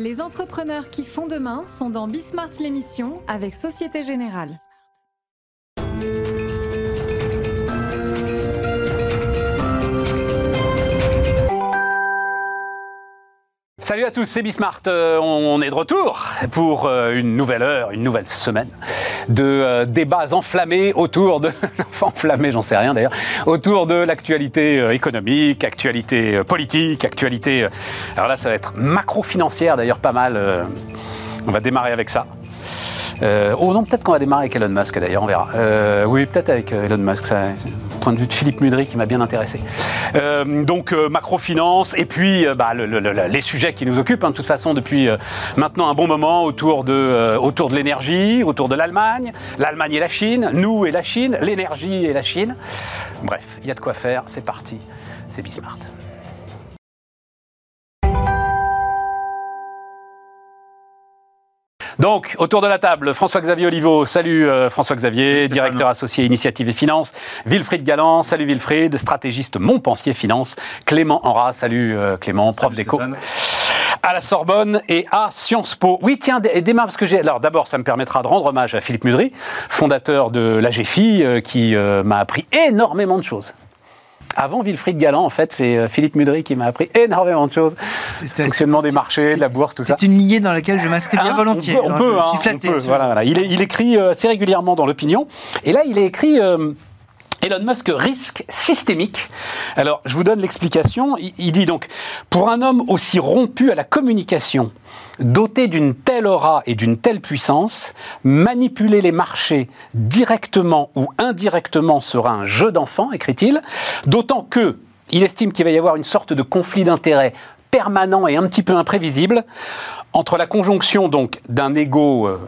Les entrepreneurs qui font demain sont dans Bismart l'émission avec Société Générale. Salut à tous, c'est Bismart. Euh, on est de retour pour euh, une nouvelle heure, une nouvelle semaine de euh, débats enflammés autour de, enflammés, j'en sais rien d'ailleurs, autour de l'actualité économique, actualité politique, actualité. alors là, ça va être macro-financière d'ailleurs pas mal. on va démarrer avec ça. Oh non, peut-être qu'on va démarrer avec Elon Musk d'ailleurs, on verra. Oui, peut-être avec Elon Musk, ça, point de vue de Philippe Mudry qui m'a bien intéressé. donc macrofinance et puis bah, les sujets qui nous occupent, hein, de toute façon depuis maintenant un bon moment autour de, autour de l'énergie, autour de l'Allemagne, l'Allemagne et la Chine, nous et la Chine, l'énergie et la Chine. Bref, il y a de quoi faire, c'est parti, c'est Bismart. Donc, autour de la table, François-Xavier Oliveau. Salut euh, François-Xavier, directeur associé Initiative et Finance. Wilfried Galland. Salut Wilfried, stratégiste Montpensier Finance. Clément Henra. Salut euh, Clément, prof d'éco à la Sorbonne et à Sciences Po. Oui, tiens, démarre parce que j'ai. Alors d'abord, ça me permettra de rendre hommage à Philippe Mudry, fondateur de l'AGFI, euh, qui m'a appris énormément de choses. Avant Wilfried Galland, en fait, c'est euh, Philippe Mudry qui m'a appris énormément de choses. Fonctionnement des marchés, de la bourse, tout ça. C'est une lignée dans laquelle je m'inscris bien hein volontiers. On peut, je suis hein, flatté. Voilà, Il, écrit euh, assez régulièrement dans l'opinion. Et là, il écrit. Euh, Elon Musk risque systémique. Alors, je vous donne l'explication. il, dit donc, pour un homme aussi rompu à la communication Doté d'une telle aura et d'une telle puissance, manipuler les marchés directement ou indirectement sera un jeu d'enfant, écrit-il, d'autant que il estime qu'il va y avoir une sorte de conflit d'intérêts permanent et un petit peu imprévisible entre la conjonction donc d'un ego euh,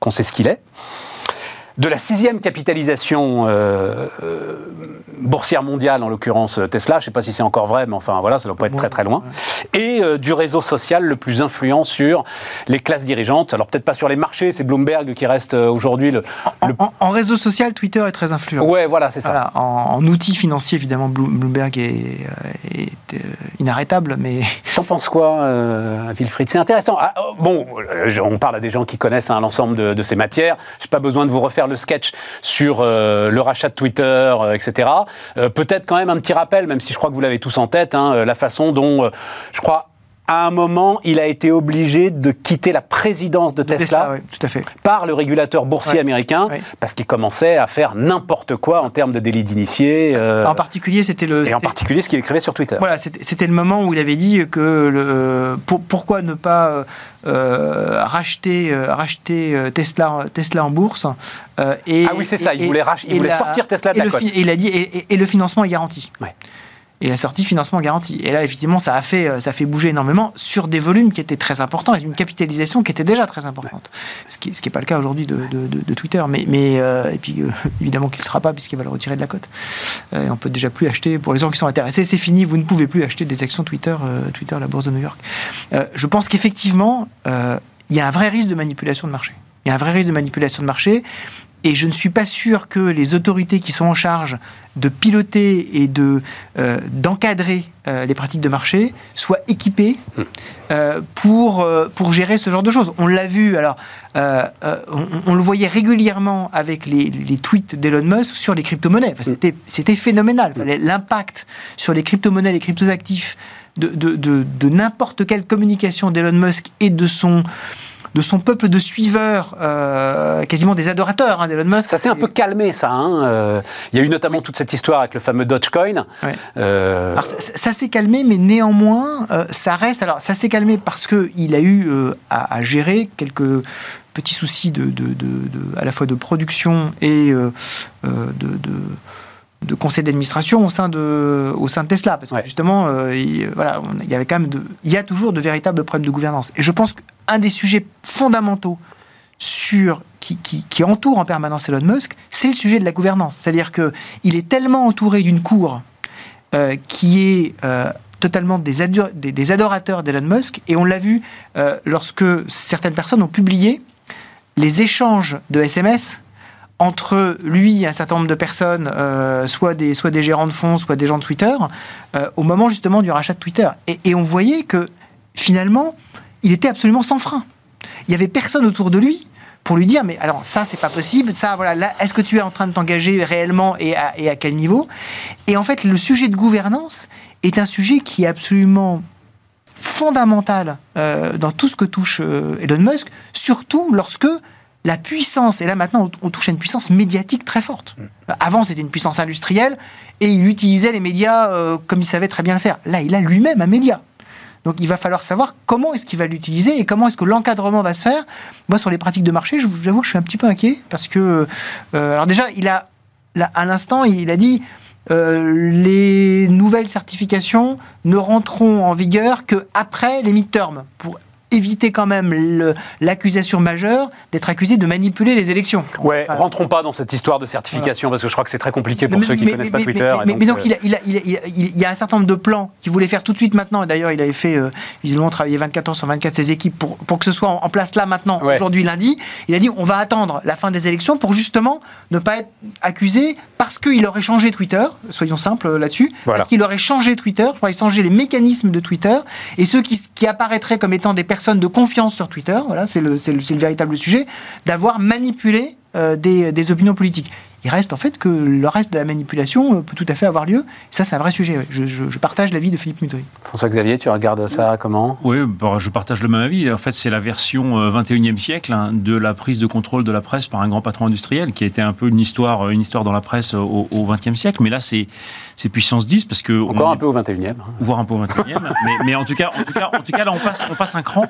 qu'on sait ce qu'il est, de la sixième capitalisation euh, euh, boursière mondiale, en l'occurrence Tesla, je ne sais pas si c'est encore vrai, mais enfin voilà, ça ne doit pas être très très loin, et euh, du réseau social le plus influent sur les classes dirigeantes. Alors peut-être pas sur les marchés, c'est Bloomberg qui reste aujourd'hui le, en, réseau social, Twitter est très influent. Ouais, voilà, c'est ça. en, outil financier, évidemment, Bloomberg est, inarrêtable, mais... T'en penses quoi, Wilfried? C'est intéressant. Ah, oh, bon, on parle à des gens qui connaissent hein, l'ensemble de, de ces matières. Je n'ai pas besoin de vous refaire le sketch sur euh, le rachat de Twitter, euh, etc. Euh, peut-être quand même un petit rappel, même si je crois que vous l'avez tous en tête, hein, la façon dont, je crois, à un moment, il a été obligé de quitter la présidence de, Tesla, tout à fait. par le régulateur boursier américain, parce qu'il commençait à faire n'importe quoi en termes de délit d'initié. En particulier, c'était le. Et en particulier, ce qu'il écrivait sur Twitter. Voilà, c'était le moment où il avait dit que le, pourquoi ne pas euh, racheter, euh, racheter euh, Tesla, Tesla en bourse. et, ah oui, c'est ça, il voulait, il voulait sortir Tesla de la cote. Il a dit, et, le financement est garanti. Ouais et la sortie financement garanti. Et là, effectivement, ça a fait, ça fait bouger énormément sur des volumes qui étaient très importants et une capitalisation qui était déjà très importante. Ce qui n'est ce qui pas le cas aujourd'hui de, de, Twitter. Mais, mais et puis, évidemment qu'il ne sera pas puisqu'il va le retirer de la cote. et on peut déjà plus acheter, pour les gens qui sont intéressés, c'est fini, vous ne pouvez plus acheter des actions Twitter, Twitter, la bourse de New York. je pense qu'effectivement, il y a un vrai risque de manipulation de marché. Il y a un vrai risque de manipulation de marché. Et je ne suis pas sûr que les autorités qui sont en charge de piloter et de euh, d'encadrer euh, les pratiques de marché soient équipées hmm. euh, pour, pour gérer ce genre de choses. On l'a vu, alors on, le voyait régulièrement avec les, les tweets d'Elon Musk sur les crypto-monnaies. Hmm. c'était, c'était phénoménal. Hmm. L'impact sur les crypto-monnaies, les crypto-actifs de, de, de, de n'importe quelle communication d'Elon Musk et de son de son peuple de suiveurs, euh, quasiment des adorateurs hein, d'Elon Musk. Ça s'est un peu calmé, ça. Hein, euh. il y a eu notamment toute cette histoire avec le fameux Dogecoin. Euh, alors, ça, s'est calmé, mais néanmoins, ça reste. Alors, ça s'est calmé parce qu'il a eu à, gérer quelques petits soucis de, de, à la fois de production et de de conseil d'administration au sein de au sein de Tesla. Parce que justement euh, il, voilà il y avait quand même de, il y a toujours de véritables problèmes de gouvernance. Et je pense qu'un des sujets fondamentaux sur qui, qui, qui entoure en permanence Elon Musk c'est le sujet de la gouvernance. C'est-à-dire que il est tellement entouré d'une cour euh, qui est euh, totalement des, des, des adorateurs d'Elon Musk. Et on l'a vu lorsque certaines personnes ont publié les échanges de SMS entre lui et un certain nombre de personnes, euh, soit, des, soit des gérants de fonds, soit des gens de Twitter, euh, au moment justement du rachat de Twitter. Et, on voyait que finalement, il était absolument sans frein. Il y avait personne autour de lui pour lui dire mais alors ça c'est pas possible, ça voilà, là est-ce que tu es en train de t'engager réellement et à, quel niveau? Et en fait le sujet de gouvernance est un sujet qui est absolument fondamental euh, dans tout ce que touche Elon Musk, surtout lorsque la puissance, et là maintenant on touche à une puissance médiatique très forte. Mm. Avant c'était une puissance industrielle et il utilisait les médias euh, comme il savait très bien le faire. Là il a lui-même un média. Donc il va falloir savoir comment est-ce qu'il va l'utiliser et comment est-ce que l'encadrement va se faire. Moi sur les pratiques de marché, j'avoue que je suis un petit peu inquiet parce que alors déjà il a à l'instant il a dit euh, les nouvelles certifications ne rentreront en vigueur qu'après les midterms, pour éviter quand même l'accusation majeure d'être accusé de manipuler les élections. Ouais, rentrons pas dans cette histoire de certification parce que je crois que c'est très compliqué pour ceux qui ne connaissent pas Twitter. Mais, donc, euh, il, y a un certain nombre de plans qu'il voulait faire tout de suite maintenant. Et d'ailleurs, il avait fait, euh, visiblement, travaillé 24 heures sur 24 ses équipes pour, pour que ce soit en, place là maintenant, aujourd'hui lundi. Il a dit on va attendre la fin des élections pour justement ne pas être accusé parce qu'il aurait changé Twitter, soyons simples là-dessus, parce qu'il aurait changé Twitter, pour aurait changé les mécanismes de Twitter, et ceux qui, qui apparaîtraient comme étant des personnes personne de confiance sur Twitter, voilà, c'est le, le, le, véritable sujet, d'avoir manipulé euh, des, des, opinions politiques. Il reste en fait que le reste de la manipulation euh, peut tout à fait avoir lieu. Ça, c'est un vrai sujet. Je, je, partage l'avis de Philippe Mutry. François-Xavier, tu regardes ça comment? Oui, bah, je partage le même avis. En fait, c'est la version 21e euh, siècle hein, de la prise de contrôle de la presse par un grand patron industriel, qui a été un peu une histoire, une histoire dans la presse au, au 20e siècle. Mais là, c'est c'est puissance 10 parce que encore un peu au 21e, hein. voire un peu au 21e. mais, mais, en tout cas, en tout cas, en tout cas, là, on passe, on passe un cran.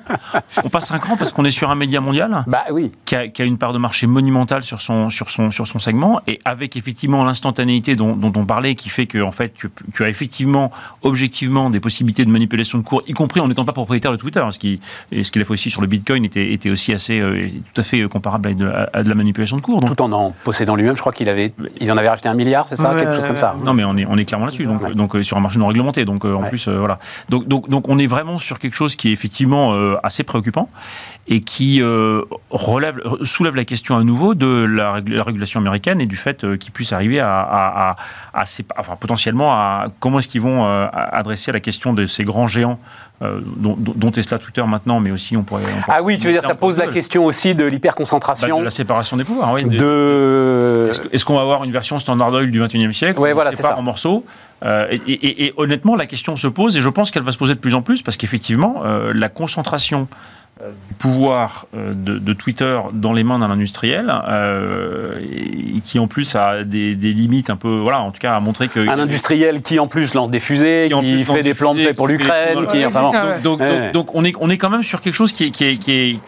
On passe un cran parce qu'on est sur un média mondial. Bah oui. Qui a, qui a, une part de marché monumentale sur son, sur son, sur son segment et avec effectivement l'instantanéité dont, dont, on parlait, qui fait que en fait, tu, tu, as effectivement, objectivement, des possibilités de manipulation de cours, y compris en n'étant pas propriétaire de Twitter, ce qui, ce qu'il a fait aussi sur le Bitcoin était, était aussi assez, euh, tout à fait comparable à de, à de, la manipulation de cours. Donc. Tout en en possédant lui-même, je crois qu'il avait, il en avait racheté un milliard, c'est ça, quelque chose comme ça. Non, mais on est, on est clairement là-dessus. Donc, donc euh, sur un marché non réglementé. Donc euh, en plus, euh, voilà. Donc, donc, donc on est vraiment sur quelque chose qui est effectivement assez préoccupant et qui relève, soulève la question à nouveau de la, régulation américaine et du fait qu'ils puissent arriver à, à, enfin, potentiellement à comment est-ce qu'ils vont adresser la question de ces grands géants euh, dont, dont, Tesla, Twitter maintenant, mais aussi on pourrait. ah oui, tu veux dire, ça pose la question aussi de l'hyperconcentration. Bah, de la séparation des pouvoirs, oui. De... Est-ce qu'on va avoir une version standard oil du 21e siècle? Oui, voilà, c'est ça. en morceaux euh, et, honnêtement, la question se pose, et je pense qu'elle va se poser de plus en plus, parce qu'effectivement, euh, la concentration du pouvoir euh, de, Twitter dans les mains d'un industriel euh, et qui en plus a des, limites un peu voilà en tout cas a montré que un industriel qui en plus lance des fusées qui, fait des plans de paix pour l'Ukraine qui, donc, donc, on est on est quand même sur quelque chose qui est, qui est, qui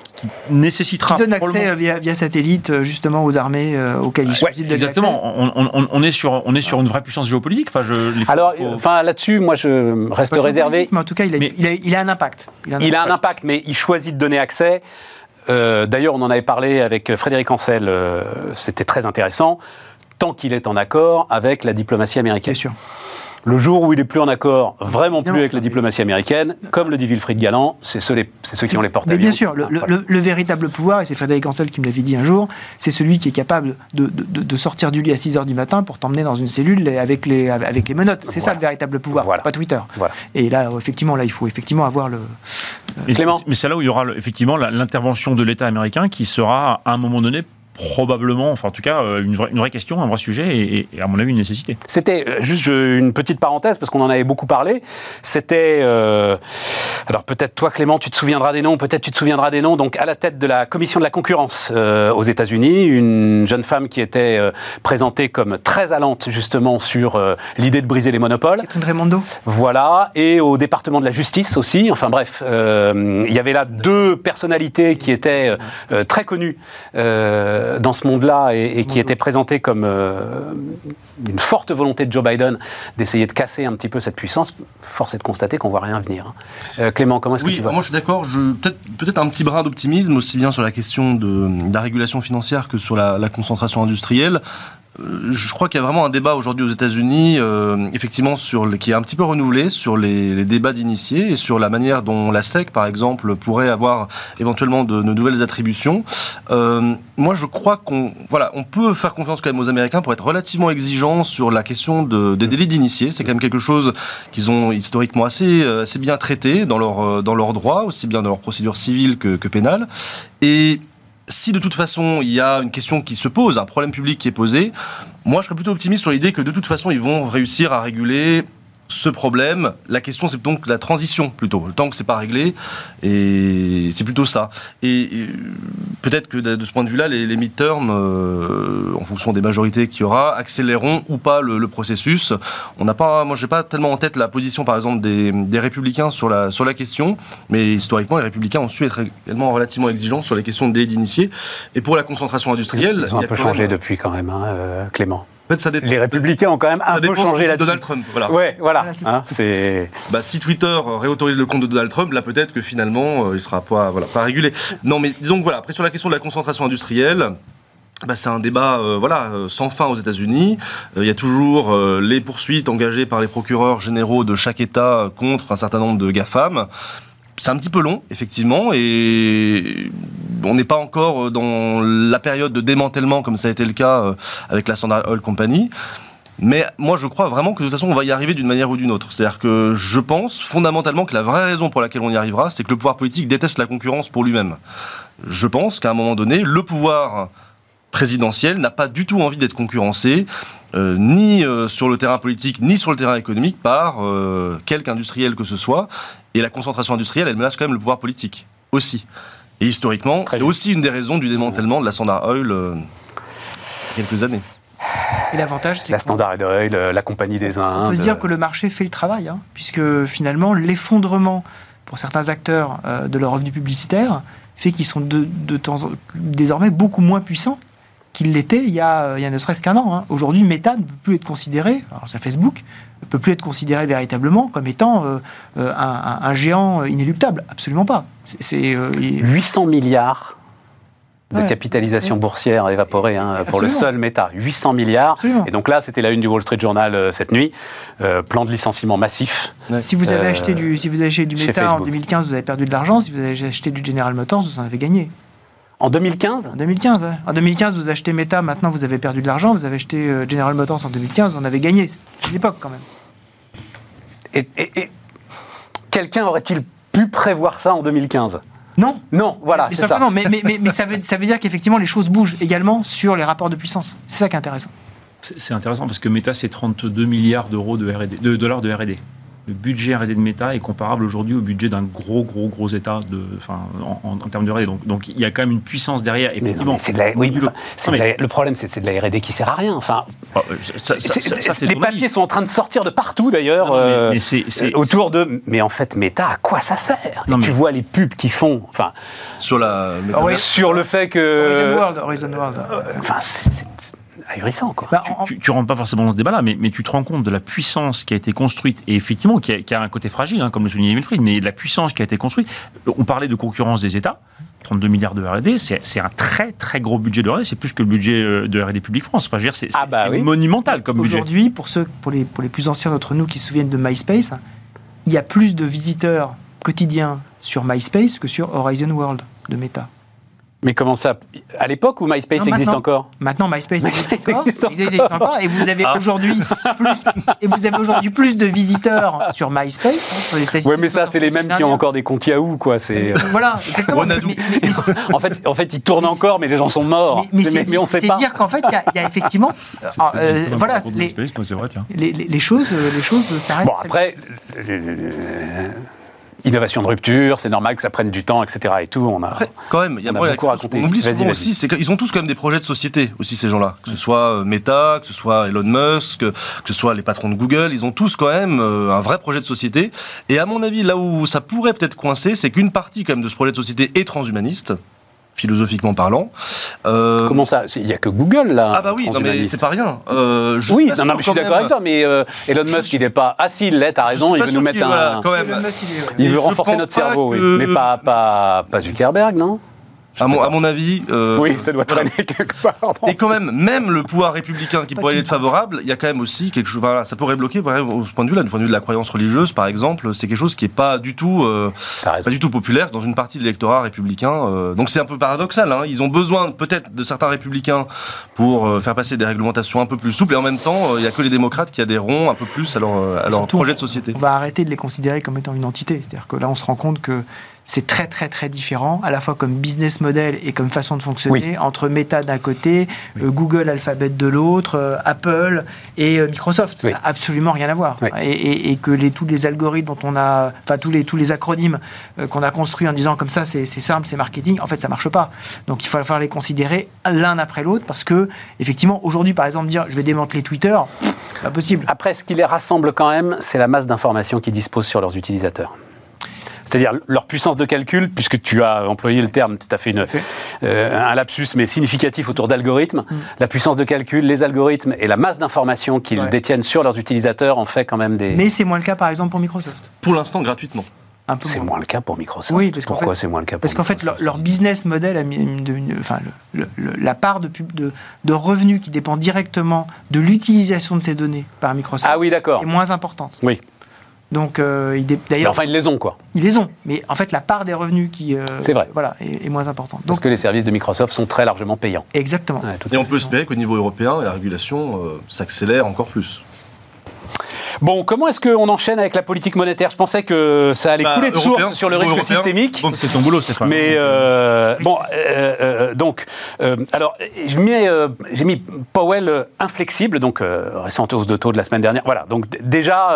nécessitera qui donne accès via, satellite justement aux armées auxquelles il choisit de exactement. On, on, est sur on est sur une vraie puissance géopolitique. Enfin je alors enfin là-dessus moi je reste réservé. mais en tout cas il a, il, a, il a un impact. Il a un, il impact. A un impact mais il choisit donner accès. Euh, d'ailleurs, on en avait parlé avec Frédéric Ancel, euh, c'était très intéressant, tant qu'il est en accord avec la diplomatie américaine. Bien sûr. Le jour où il n'est plus en accord, vraiment plus avec la diplomatie américaine, comme le dit Wilfried Galland, c'est ceux, ceux, qui ont les portes Mais bien sûr, le, véritable pouvoir, et c'est Frédéric Ancel qui me l'avait dit un jour, c'est celui qui est capable de, sortir du lit à 6 h du matin pour t'emmener dans une cellule avec les, avec les menottes. C'est ça le véritable pouvoir, pas Twitter. Et là, effectivement, là, il faut effectivement avoir le. Mais c'est là où il y aura effectivement l'intervention de l'État américain qui sera à un moment donné probablement, enfin en tout cas, euh, une vraie, question, un vrai sujet et, à mon avis une nécessité. C'était euh, juste une petite parenthèse parce qu'on en avait beaucoup parlé. C'était, euh, alors peut-être toi Clément, tu te souviendras des noms, peut-être tu te souviendras des noms. Donc à la tête de la commission de la concurrence aux États-Unis, une jeune femme qui était présentée comme très allante justement sur l'idée de briser les monopoles. Catherine Raimondo. Voilà, et au département de la justice aussi. Enfin bref, il y avait là deux personnalités qui étaient très connues. Euh, dans ce monde-là et, qui était présenté comme euh, une forte volonté de Joe Biden d'essayer de casser un petit peu cette puissance, force est de constater qu'on voit rien venir. Hein. Euh, Clément, comment est-ce que tu vois Moi, je suis d'accord. Peut-être peut un petit brin d'optimisme, aussi bien sur la question de, la régulation financière que sur la, concentration industrielle je crois qu'il y a vraiment un débat aujourd'hui aux États-Unis, euh, effectivement, sur qui est un petit peu renouvelé sur les, débats d'initiés et sur la manière dont la SEC, par exemple, pourrait avoir éventuellement de, nouvelles attributions. Euh, moi, je crois qu'on voilà, on peut faire confiance quand même aux Américains pour être relativement exigeants sur la question de, des délits d'initiés. C'est quand même quelque chose qu'ils ont historiquement assez, assez bien traité dans leur, dans aussi bien dans leur procédure civile que, que pénale. Et si de toute façon il y a une question qui se pose, un problème public qui est posé, moi je serais plutôt optimiste sur l'idée que de toute façon ils vont réussir à réguler ce problème. La question, c'est donc la transition plutôt. Le temps que c'est pas réglé, et c'est plutôt ça. Et, peut-être que de, ce point de vue-là, les, les midterms, euh, en fonction des majorités qu'il y aura, accéléreront ou pas le, processus. On n'a pas, moi, j'ai pas tellement en tête la position, par exemple, des, des, républicains sur la sur la question, mais historiquement, les républicains ont su être également relativement exigeants sur les questions d'initiés. Et pour la concentration industrielle, ils ont un peu changé depuis quand même, hein, euh, Clément ça Les républicains ont quand même un peu changé là-dessus. Donald Trump, voilà. Ouais, voilà. Hein, c'est. Bah, si Twitter réautorise le compte de Donald Trump, là peut-être que finalement euh, il sera pas, voilà, pas régulé. Non, mais disons que voilà. Après sur la question de la concentration industrielle. Bah, c'est un débat euh, voilà euh, sans fin aux États-Unis. Il y a toujours les poursuites engagées par les procureurs généraux de chaque État contre un certain nombre de GAFAM c'est un petit peu long, effectivement, et on n'est pas encore dans la période de démantèlement comme ça a été le cas euh, avec la Standard Oil Company. Mais moi, je crois vraiment que de toute façon, on va y arriver d'une manière ou d'une autre. C'est-à-dire que je pense fondamentalement que la vraie raison pour laquelle on y arrivera, c'est que le pouvoir politique déteste la concurrence pour lui-même. Je pense qu'à un moment donné, le pouvoir présidentiel n'a pas du tout envie d'être concurrencé, euh, ni euh, sur le terrain politique, ni sur le terrain économique, par quelque industriel que ce soit. Et la concentration industrielle, elle menace quand même le pouvoir politique aussi. Et historiquement, c'est aussi une des raisons du démantèlement de la Standard Oil euh, il y a quelques années. Et l'avantage, c'est la Standard Oil, euh, la compagnie des Indes. On peut se dire que le marché fait le travail, hein, puisque finalement l'effondrement pour certains acteurs euh, de leur revenu publicitaire fait qu'ils sont de, de temps, désormais beaucoup moins puissants qu'il l'était il, y a, il y a ne serait-ce qu'un an. Hein. Aujourd'hui, Meta ne peut plus être considéré, alors c'est Facebook, ne peut plus être considéré véritablement comme étant euh, euh, un, géant inéluctable. Absolument pas. C'est 800 euh, milliards de capitalisation boursière évaporée hein, pour le seul Meta. 800 milliards. Et donc là, c'était la une du Wall Street Journal cette nuit. plan de licenciement massif. Si vous avez acheté du, si vous avez acheté du Meta en 2015, vous avez perdu de l'argent. Si vous avez acheté du General Motors, vous en avez gagné. En 2015 En 2015, En 2015, vous achetez Meta, maintenant vous avez perdu de l'argent. Vous avez acheté General Motors en 2015, vous en avez gagné. C'est l'époque quand même. Et, quelqu'un aurait-il pu prévoir ça en 2015 non. Non, voilà, c'est ça. mais, mais, ça, veut, ça veut dire qu'effectivement, les choses bougent également sur les rapports de puissance. C'est ça qui est intéressant. C'est intéressant parce que Meta, c'est 32 milliards d'euros de, de dollars de R&D le budget R&D de Meta est comparable aujourd'hui au budget d'un gros, gros, gros État de, enfin, en, termes de R&D. Donc, donc, il y a quand même une puissance derrière. Effectivement. le problème, c'est c'est de la R&D qui sert à rien. Enfin, oh, les papiers sont en train de sortir de partout d'ailleurs euh, autour de. Mais en fait, Meta, à quoi ça sert? Tu vois les pubs qu'ils font. Enfin, sur la. sur le fait que. Horizon World. Horizon World. Enfin, c'est ahurissant. Quoi. Bah, tu, tu, rentres pas forcément dans ce débat-là, mais, mais, tu te rends compte de la puissance qui a été construite, et effectivement, qui a, un côté fragile, hein, comme le soulignait Wilfried, mais de la puissance qui a été construite. On parlait de concurrence des États. 32 milliards de R&D, c'est un très très gros budget de R&D, c'est plus que le budget euh, de R&D Public France. Enfin, c'est ah bah monumental comme budget. Aujourd'hui, pour ceux, pour les, pour les plus anciens d'entre nous qui se souviennent de MySpace, il y a plus de visiteurs quotidiens sur MySpace que sur Horizon World de Meta. Mais comment ça À l'époque où MySpace existe encore Maintenant, MySpace existe encore. existe encore. Et vous avez ah. aujourd'hui plus, et vous avez aujourd'hui plus de visiteurs sur MySpace. Hein, oui, mais ça, c'est les mêmes qui ont encore des comptes Yahoo, quoi. C'est voilà. en fait, en fait, ils tournent encore, mais les gens sont morts. Mais, mais, on sait pas. C'est dire qu'en fait, il y, a effectivement, euh, voilà, les, les, les, choses, les choses s'arrêtent. Bon, après innovation de rupture, c'est normal que ça prenne du temps, etc. Et tout. On a, quand même, il y a, beaucoup à raconter. On oublie souvent aussi, c'est qu'ils ont tous quand même des projets de société aussi ces gens-là. Que ce soit euh, Meta, que ce soit Elon Musk, que ce soit les patrons de Google, ils ont tous quand même euh, un vrai projet de société. Et à mon avis, là où ça pourrait peut-être coincer, c'est qu'une partie quand même de ce projet de société est transhumaniste philosophiquement parlant. Euh, Comment ça? Il n'y a que Google là. Ah bah oui, non mais c'est pas rien. Euh, oui, non, mais je suis d'accord avec toi, mais euh, Elon Musk, il n'est pas. Ah si, il l'est, t'as raison, il veut nous mettre un. il, veut renforcer notre cerveau, oui. mais pas, pas, pas Zuckerberg, non? À mon, à mon, avis. Euh, oui, ça doit traîner quelque part. Et quand même, même le pouvoir républicain qui pourrait être favorable, il y a quand même aussi quelque chose. Voilà, ça pourrait bloquer, par exemple, au point de vue là, du point de vue de la croyance religieuse, par exemple, c'est quelque chose qui est pas du tout, euh, pas du tout populaire dans une partie de l'électorat républicain. Euh, donc c'est un peu paradoxal. Hein. Ils ont besoin peut-être de certains républicains pour euh, faire passer des réglementations un peu plus souples, et en même temps, il y a que les démocrates qui adhéreront un peu plus à leur, à leur projet de société. On va arrêter de les considérer comme étant une entité. C'est-à-dire que là, on se rend compte que c'est très très très différent, à la fois comme business model et comme façon de fonctionner, entre Meta d'un côté, euh, Google Alphabet de l'autre, euh, Apple et euh, Microsoft. Ça n'a absolument rien à voir. Et, que les, tous les algorithmes dont on a, enfin tous les, tous les acronymes qu'on a construits en disant comme ça c'est simple, c'est marketing, en fait ça marche pas. Donc il va falloir les considérer l'un après l'autre parce que effectivement aujourd'hui par exemple dire je vais démanteler Twitter, pas possible. Après ce qui les rassemble quand même, c'est la masse d'informations qu'ils disposent sur leurs utilisateurs c'est-à-dire leur puissance de calcul, puisque tu as employé le terme, tu as fait une, euh, un lapsus, mais significatif autour d'algorithmes. Mm. La puissance de calcul, les algorithmes et la masse d'informations qu'ils détiennent sur leurs utilisateurs en fait quand même des. Mais c'est moins le cas, par exemple, pour Microsoft. Pour l'instant, gratuitement. C'est moins. le cas pour Microsoft. Oui, parce Pourquoi c'est moins le cas pour Parce qu'en fait, leur, business model, enfin, la part de, de, de, revenus qui dépend directement de l'utilisation de ces données par Microsoft ah oui, est moins importante. Oui. Donc, euh, d'ailleurs. Enfin, ils les ont, quoi. Ils les ont. Mais en fait, la part des revenus qui. Euh, c'est vrai. Voilà, est, moins importante. Parce que les services de Microsoft sont très largement payants. Exactement. et on peut espérer qu'au niveau européen, la régulation euh, s'accélère encore plus. Bon, comment est-ce qu'on enchaîne avec la politique monétaire? Je pensais que ça allait bah, couler de source sur le risque systémique. c'est ton boulot, Stéphane. Mais euh, bon, euh, euh, donc, alors, j'ai mis Powell inflexible, donc récente hausse de taux de la semaine dernière. Voilà, donc déjà,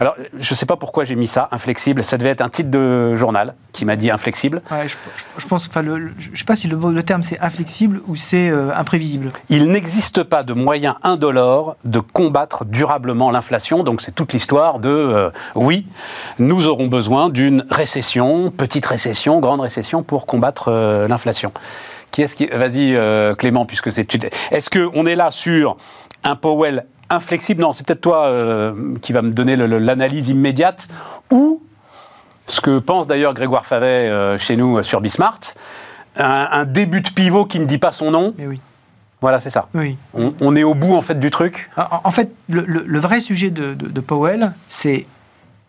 alors, je ne sais pas pourquoi j'ai mis ça, inflexible. Ça devait être un titre de journal qui m'a dit inflexible. Ouais, je, pense, enfin, je ne sais pas si le, le terme c'est inflexible ou c'est imprévisible. Il n'existe pas de moyen indolore de combattre durablement l'inflation donc c'est toute l'histoire de euh, oui, nous aurons besoin d'une récession, petite récession, grande récession pour combattre euh, l'inflation. Qui est-ce qui Vas-y euh, Clément, puisque c'est. Est-ce que on est là sur un Powell inflexible? Non, c'est peut-être toi qui va me donner l'analyse immédiate ou ce que pense d'ailleurs Grégoire Favet chez nous sur Bismart, un, un, début de pivot qui ne dit pas son nom. Oui. Voilà, c'est ça. Oui. On, est au bout en fait du truc. En, fait, le, vrai sujet de, Powell, c'est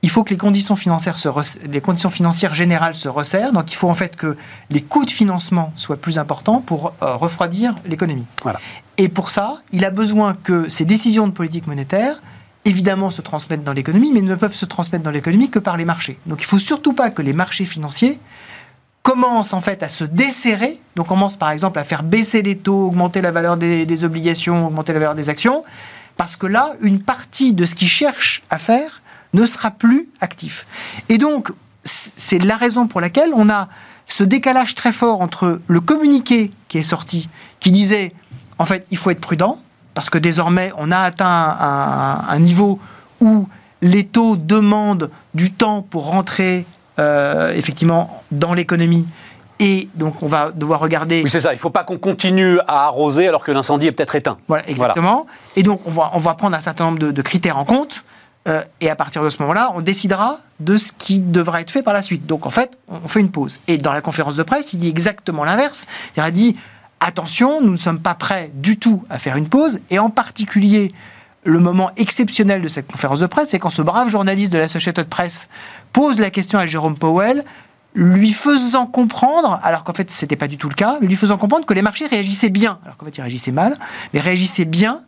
il faut que les conditions financières se les conditions financières générales se resserrent. Donc, il faut en fait que les coûts de financement soient plus importants pour euh, refroidir l'économie. Voilà. Et pour ça, il a besoin que ces décisions de politique monétaire évidemment se transmettent dans l'économie, mais ne peuvent se transmettre dans l'économie que par les marchés. Donc, il faut surtout pas que les marchés financiers commence en fait à se desserrer, donc commence par exemple à faire baisser les taux, augmenter la valeur des, obligations, augmenter la valeur des actions, parce que là, une partie de ce qu'ils cherchent à faire ne sera plus actif. Et donc, c'est la raison pour laquelle on a ce décalage très fort entre le communiqué qui est sorti, qui disait, en fait, il faut être prudent, parce que désormais, on a atteint un niveau où les taux demandent du temps pour rentrer euh, effectivement dans l'économie. Et donc, on va devoir regarder. Oui, c'est ça. Il ne faut pas qu'on continue à arroser alors que l'incendie est peut-être éteint. Voilà, exactement. Et donc, on va, on va prendre un certain nombre de, critères en compte. Euh, et à partir de ce moment-là, on décidera de ce qui devra être fait par la suite. Donc, en fait, on fait une pause. Et dans la conférence de presse, il dit exactement l'inverse. Il a dit attention, nous ne sommes pas prêts du tout à faire une pause. Et en particulier, le moment exceptionnel de cette conférence de presse, c'est quand ce brave journaliste de l'Associated Press pose la question à Jérôme Powell, lui faisant comprendre, alors qu'en fait c'était pas du tout le cas, mais lui faisant comprendre que les marchés réagissaient bien, alors qu'en fait ils réagissaient mal, mais réagissaient bien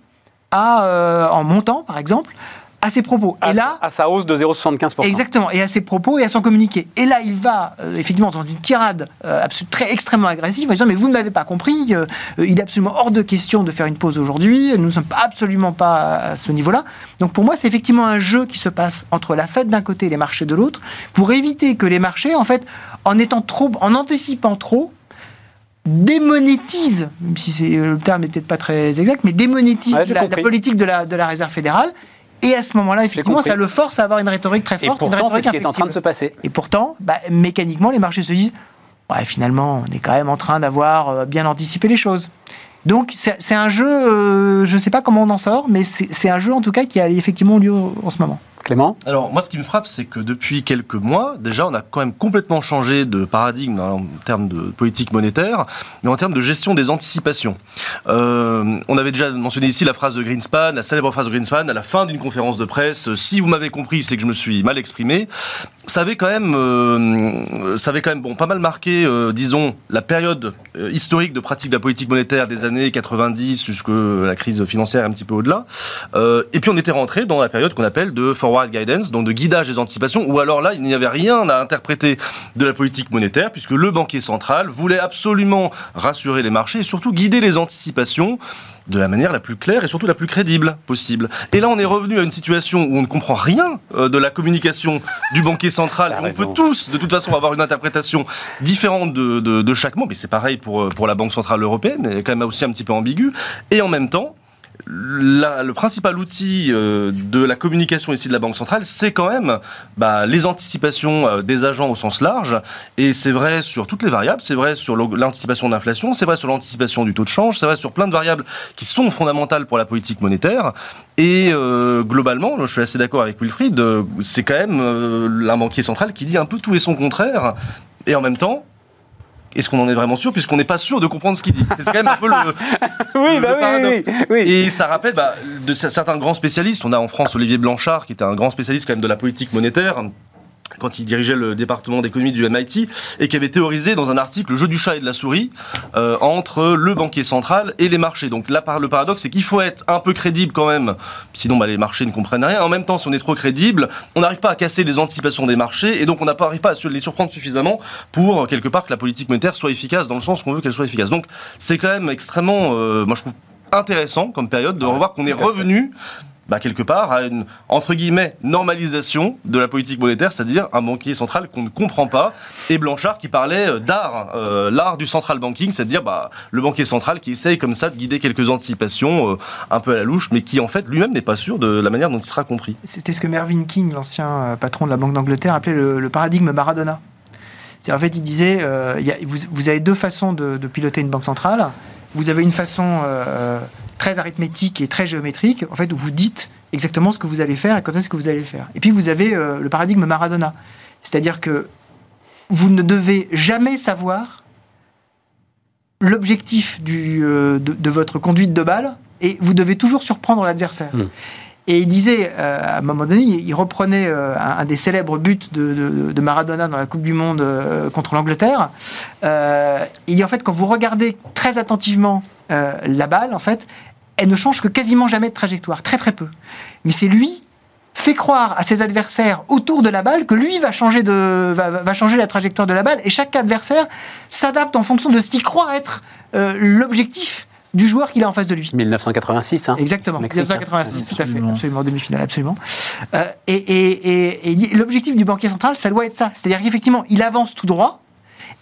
à, euh, en montant par exemple, à ses propos. À, et là, à sa hausse de 0,75%. Exactement, et à ses propos et à son communiqué. Et là, il va euh, effectivement dans une tirade euh, très extrêmement agressive en disant mais vous ne m'avez pas compris, euh, il est absolument hors de question de faire une pause aujourd'hui, nous ne sommes absolument pas à ce niveau-là. Donc pour moi, c'est effectivement un jeu qui se passe entre la fête d'un côté et les marchés de l'autre, pour éviter que les marchés, en fait, en étant trop, en anticipant trop, démonétisent, même si le terme n'est peut-être pas très exact, mais démonétisent la, la, politique de la, de la réserve fédérale et à ce moment-là, effectivement, ça le force à avoir une rhétorique très forte. Et pourtant, c'est ce qui est en train de se passer. Et pourtant, bah, mécaniquement, les marchés se disent ouais, finalement, on est quand même en train d'avoir euh, bien anticipé les choses. Donc, c'est un jeu, euh, je ne sais pas comment on en sort, mais c'est un jeu en tout cas qui a effectivement lieu en ce moment. Alors, moi, ce qui me frappe, c'est que depuis quelques mois, déjà, on a quand même complètement changé de paradigme en termes de politique monétaire, mais en termes de gestion des anticipations. Euh, on avait déjà mentionné ici la phrase de Greenspan, la célèbre phrase de Greenspan, à la fin d'une conférence de presse Si vous m'avez compris, c'est que je me suis mal exprimé. Ça avait quand même, euh, quand même bon, pas mal marqué, euh, disons, la période historique de pratique de la politique monétaire des années 90 jusqu'à la crise financière un petit peu au-delà. et puis, on était rentré dans la période qu'on appelle de forward guidance, donc de guidage des anticipations, où alors là, il n'y avait rien à interpréter de la politique monétaire, puisque le banquier central voulait absolument rassurer les marchés et surtout guider les anticipations de la manière la plus claire et surtout la plus crédible possible. Et là, on est revenu à une situation où on ne comprend rien euh, de la communication du banquier central. on peut tous, de toute façon, avoir une interprétation différente de, de chaque mot. Mais c'est pareil pour, euh, pour la Banque Centrale Européenne, elle est quand même aussi un petit peu ambiguë. Et en même temps, le principal outil euh, de la communication ici de la Banque centrale, c'est quand même bah, les anticipations euh, des agents au sens large. Et c'est vrai sur toutes les variables, c'est vrai sur l'anticipation d'inflation, c'est vrai sur l'anticipation du taux de change, c'est vrai sur plein de variables qui sont fondamentales pour la politique monétaire. Et euh, globalement, je suis assez d'accord avec Wilfried, c'est quand même un banquier central qui dit un peu tout et son contraire. Et en même temps, est-ce qu'on en est vraiment sûr Puisqu'on n'est pas sûr de comprendre ce qu'il dit. C'est quand même un peu le, oui, bah oui, oui, Et ça rappelle bah, de certains grands spécialistes. On a en France Olivier Blanchard, qui était un grand spécialiste quand même de la politique monétaire, quand il dirigeait le département d'économie du MIT, et qui avait théorisé dans un article le jeu du chat et de la souris euh, entre le banquier central et les marchés. Donc là, le paradoxe, c'est qu'il faut être un peu crédible quand même, sinon bah, les marchés ne comprennent rien. En même temps, si on est trop crédible, on n'arrive pas à casser les anticipations des marchés, et donc on n'arrive pas à les surprendre suffisamment pour, quelque part, que la politique monétaire soit efficace dans le sens qu'on veut qu'elle soit efficace. Donc c'est quand même extrêmement, euh, moi je trouve, intéressant comme période de revoir qu'on est revenu bah, quelque part, à une, entre guillemets, normalisation de la politique monétaire, c'est-à-dire un banquier central qu'on ne comprend pas, et Blanchard qui parlait euh, d'art, euh, l'art du central banking, c'est-à-dire bah, le banquier central qui essaye comme ça de guider quelques anticipations euh, un peu à la louche, mais qui en fait lui-même n'est pas sûr de la manière dont il sera compris. C'était ce que Mervyn King, l'ancien patron de la Banque d'Angleterre, appelait le, paradigme Maradona. En fait, il disait, vous, avez deux façons de, piloter une banque centrale. Vous avez une façon très arithmétique et très géométrique, en fait, où vous dites exactement ce que vous allez faire et quand est-ce que vous allez le faire. Et puis vous avez euh, le paradigme Maradona, c'est-à-dire que vous ne devez jamais savoir l'objectif euh, de, de, votre conduite de balle et vous devez toujours surprendre l'adversaire. Hmm. Et il disait, euh, à un moment donné, il reprenait un, des célèbres buts de, Maradona dans la Coupe du Monde contre l'Angleterre. dit en fait, quand vous regardez très attentivement la balle, en fait, elle ne change que quasiment jamais de trajectoire, très très peu. Mais c'est lui fait croire à ses adversaires autour de la balle que lui va changer, de, va, changer la trajectoire de la balle et chaque adversaire s'adapte en fonction de ce qu'il croit être euh, l'objectif du joueur qu'il a en face de lui. 1986, hein Exactement, 1986, tout à fait, absolument, demi-finale, absolument. Euh, et, et, et l'objectif du banquier central, ça doit être ça. C'est-à-dire qu'effectivement, il avance tout droit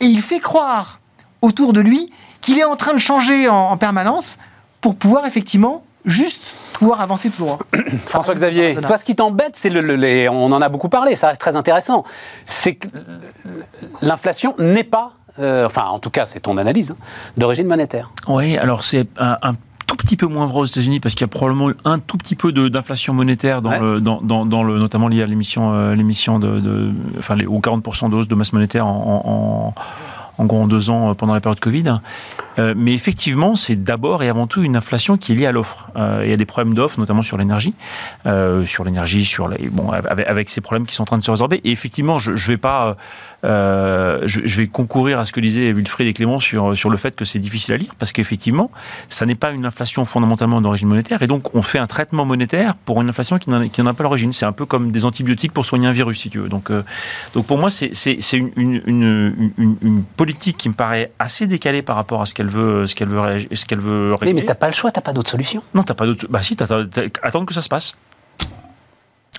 et il fait croire autour de lui qu'il est en train de changer en permanence pour pouvoir effectivement juste pouvoir avancer tout droit. François-Xavier, toi, ce qui t'embête, c'est le, les, on en a beaucoup parlé, ça reste très intéressant, c'est que l'inflation n'est pas, euh, enfin, en tout cas, c'est ton analyse, hein, d'origine monétaire. Oui, alors c'est un, tout petit peu moins vrai aux États-Unis parce qu'il y a probablement eu un tout petit peu d'inflation monétaire dans, le, dans, dans, le, notamment lié à l'émission, euh, l'émission de, de, enfin, les, aux 40% de hausse de masse monétaire en, en en gros en deux ans euh, pendant la période Covid. Euh, mais effectivement, c'est d'abord et avant tout une inflation qui est liée à l'offre. Euh, il y a des problèmes d'offre, notamment sur l'énergie, sur l'énergie, sur les, bon, avec, ces problèmes qui sont en train de se résorber. Et effectivement, je, ne vais pas, je, vais concourir à ce que disaient Wilfried et Clément sur sur le fait que c'est difficile à lire, parce qu'effectivement, ça n'est pas une inflation fondamentalement d'origine monétaire, et donc on fait un traitement monétaire pour une inflation qui n'en a pas l'origine. C'est un peu comme des antibiotiques pour soigner un virus, si tu veux. Donc, donc pour moi, c'est une, une, une politique qui me paraît assez décalée par rapport à ce qu'elle veut, ce qu'elle veut, ce qu'elle veut régler. Mais, mais t'as pas le choix, t'as pas d'autre solution. Non, t'as pas d'autre. Bah si, attendre que ça se passe.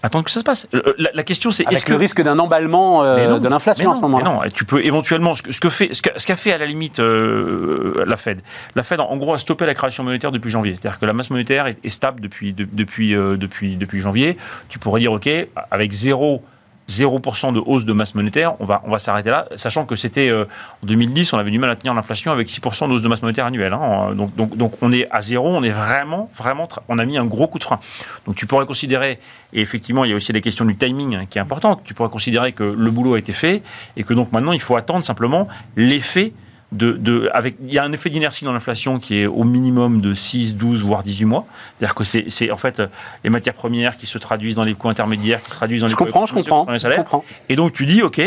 Attendre que ça se passe. Euh, la, question, c'est est-ce que le risque d'un emballement euh, de l'inflation à ce moment-là Non, tu peux éventuellement ce ce que fait, ce qu'a fait à la limite euh, la Fed. La Fed, en, gros, a stoppé la création monétaire depuis janvier. C'est-à-dire que la masse monétaire est, stable depuis depuis depuis depuis janvier. Tu pourrais dire, ok, avec zéro 0% de hausse de masse monétaire, on va, on va s'arrêter là, sachant que c'était euh, en 2010, on avait du mal à tenir l'inflation avec 6% de hausse de masse monétaire annuelle. Hein. donc, donc, donc on est à zéro, on est vraiment, vraiment, on a mis un gros coup de frein. Donc tu pourrais considérer, et effectivement il y a aussi la question du timing hein, qui est importante, tu pourrais considérer que le boulot a été fait et que donc maintenant il faut attendre simplement l'effet de, avec, il y a un effet d'inertie dans l'inflation qui est au minimum de 6, 12, voire 18 mois. C'est-à-dire que c'est en fait les matières premières qui se traduisent dans les coûts intermédiaires, qui se traduisent dans les je comprends, je comprends, je comprends. Et donc tu dis, OK,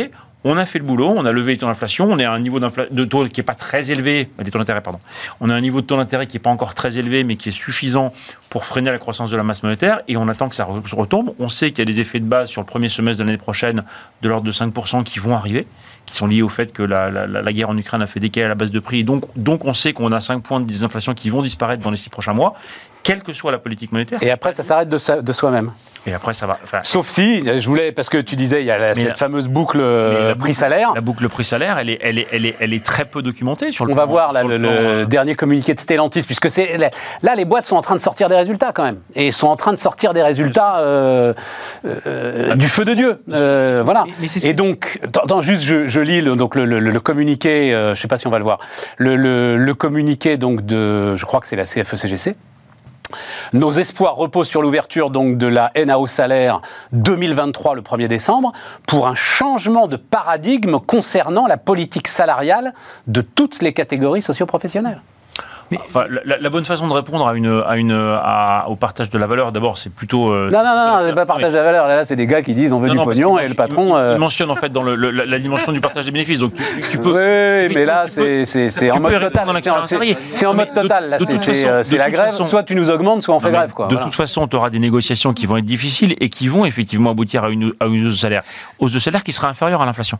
on a fait le boulot, on a levé les taux d'inflation, on est à un niveau de taux qui n'est pas très élevé, des taux d'intérêt, pardon. On a un niveau de taux d'intérêt qui n'est pas encore très élevé, mais qui est suffisant pour freiner la croissance de la masse monétaire, et on attend que ça retombe. On sait qu'il y a des effets de base sur le premier semestre de l'année prochaine de l'ordre de 5% qui vont arriver qui sont liés au fait que la, guerre en Ukraine a fait décaler la base de prix. Donc, donc on sait qu'on a 5 points de désinflation qui vont disparaître dans les 6 prochains mois, quelle que soit la politique monétaire. Et après, ça s'arrête de, de soi-même. Et après, ça va. Sauf si, je voulais, parce que tu disais, il y a cette fameuse boucle euh, prix-salaire. La boucle prix-salaire, elle est, elle, est, elle, est, elle est très peu documentée sur le On va voir le, euh, dernier communiqué de Stellantis, puisque c'est là, les boîtes sont en train de sortir des résultats quand même. Et sont en train de sortir des résultats euh, du feu de Dieu. voilà. et donc, attends, juste, je, lis le, donc le, communiqué, je ne sais pas si on va le voir, le, communiqué donc de, je crois que c'est la CFE-CGC. Nos espoirs reposent sur l'ouverture donc de la NAO salaire 2023 le 1er décembre pour un changement de paradigme concernant la politique salariale de toutes les catégories socioprofessionnelles la, bonne façon de répondre à une, à une, au partage de la valeur, d'abord, c'est plutôt. Euh, non, non, non, c'est pas partage de la valeur. Là, c'est des gars qui disent on veut du pognon et le patron. Il, euh, mentionne en fait dans le, la, dimension du partage des bénéfices. Donc tu, peux. Oui, mais là, c'est en mode total. C'est en mode total. Là, c'est la grève. Soit tu nous augmentes, soit on fait grève. De toute façon, tu auras des négociations qui vont être difficiles et qui vont effectivement aboutir à une hausse de salaire. Hausse de salaire qui sera inférieure à l'inflation.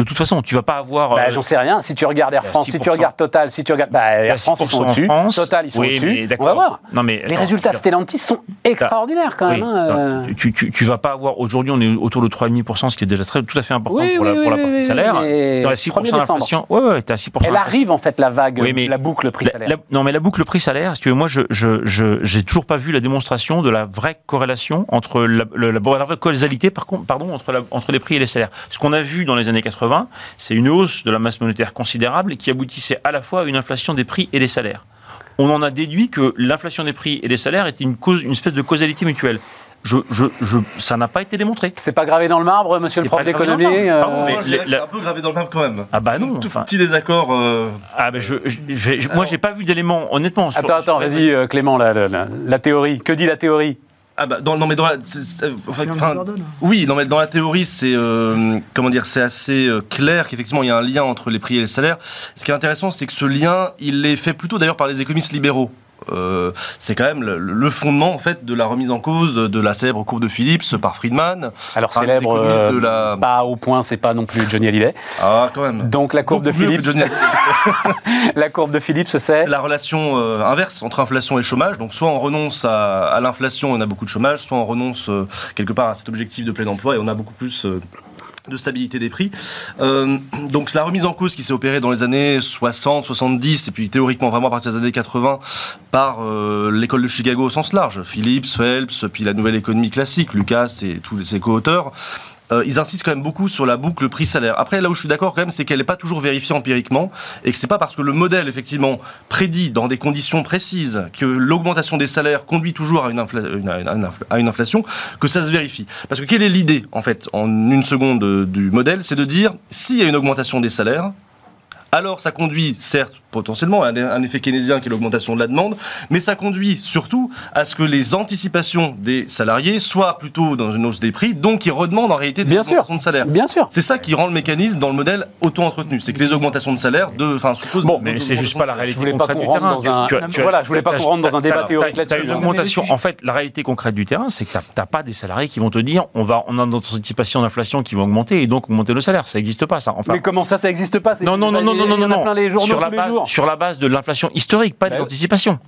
De toute façon, tu vas pas avoir. Bah, euh, J'en sais rien. Si tu regardes Air France, si tu regardes Total, si tu regardes. Bah, Air France, ils sont au-dessus. Total, ils sont au-dessus. On va voir. Non, mais, les résultats Stellantis sont extraordinaires quand même. Hein, euh. tu, tu, tu, vas pas avoir. Aujourd'hui, on est autour de 3,5%, ce qui est déjà très, tout à fait important pour, la, pour la partie salaire. Tu as 6% d'inflation. Ouais, ouais, tu as 6%. Elle arrive en fait, la vague, la boucle prix-salaire. Non, mais la boucle prix-salaire, si tu veux, moi, je n'ai toujours pas vu la démonstration de la vraie corrélation entre la, vraie causalité, par contre, pardon, entre, entre les prix et les salaires. Ce qu'on a vu dans les années 80, c'est une hausse de la masse monétaire considérable qui aboutissait à la fois à une inflation des prix et des salaires. On en a déduit que l'inflation des prix et des salaires était une, cause, une espèce de causalité mutuelle. Je, je, je, ça n'a pas été démontré. C'est pas gravé dans le marbre, monsieur le prof d'économie euh... C'est un peu gravé dans le marbre quand même. Ah bah non. Tout petit désaccord. Euh... Ah bah je, je moi, j'ai pas vu d'éléments, honnêtement. Attends, attends, vas-y, euh, Clément, la, la, la théorie. Que dit la théorie? Ah bah, dans, non mais dans la, oui, non mais dans la théorie c'est euh, comment dire, c'est assez euh, clair qu'effectivement il y a un lien entre les prix et les salaires. Ce qui est intéressant, c'est que ce lien, il est fait plutôt d'ailleurs par les économistes libéraux. Euh, c'est quand même le, fondement en fait de la remise en cause de la célèbre courbe de Phillips par Friedman. Alors célèbre, euh, pas au point, c'est pas non plus Johnny Hallyday. Ah quand même. Donc la courbe de Phillips. la courbe de Phillips, c'est la relation euh, inverse entre inflation et chômage. Donc soit on renonce à, l'inflation, on a beaucoup de chômage, soit on renonce quelque part à cet objectif de plein emploi et on a beaucoup plus de stabilité des prix. Euh, donc la remise en cause qui s'est opérée dans les années 60, 70 et puis théoriquement vraiment à partir des années 80 par euh, l'école de Chicago au sens large, Phillips, Phelps, puis la nouvelle économie classique, Lucas et tous ses co-auteurs. Euh, ils insistent quand même beaucoup sur la boucle prix-salaire. Après, là où je suis d'accord quand même, c'est qu'elle n'est pas toujours vérifiée empiriquement et que c'est pas parce que le modèle, effectivement, prédit dans des conditions précises que l'augmentation des salaires conduit toujours à une, inflation que ça se vérifie. Parce que quelle est l'idée, en fait, en une seconde euh, du modèle? C'est de dire, s'il y a une augmentation des salaires, alors ça conduit, certes, potentiellement un, un effet keynésien qui est l'augmentation de la demande, mais ça conduit surtout à ce que les anticipations des salariés soient plutôt dans une hausse des prix, donc ils redemandent en réalité des augmentations de salaire. Bien sûr. C'est ça qui rend le mécanisme dans le modèle auto-entretenu, c'est que les augmentations de salaire de, enfin, supposent. Bon, mais c'est juste pas la réalité. Je voulais pas qu'on rentre dans un, voilà, je voulais pas qu'on rentre dans un débat théorique là-dessus. une augmentation. En fait, la réalité concrète du terrain, c'est que t'as pas des salariés qui vont te dire, on va, on a une anticipation d'inflation qui va augmenter et donc augmenter le salaire. Ça n'existe pas, ça. Enfin. Mais comment ça, ça n'existe pas? Non, non, non, non, non, non, non. Sur la base, sur la base de l'inflation historique, pas des bah anticipations.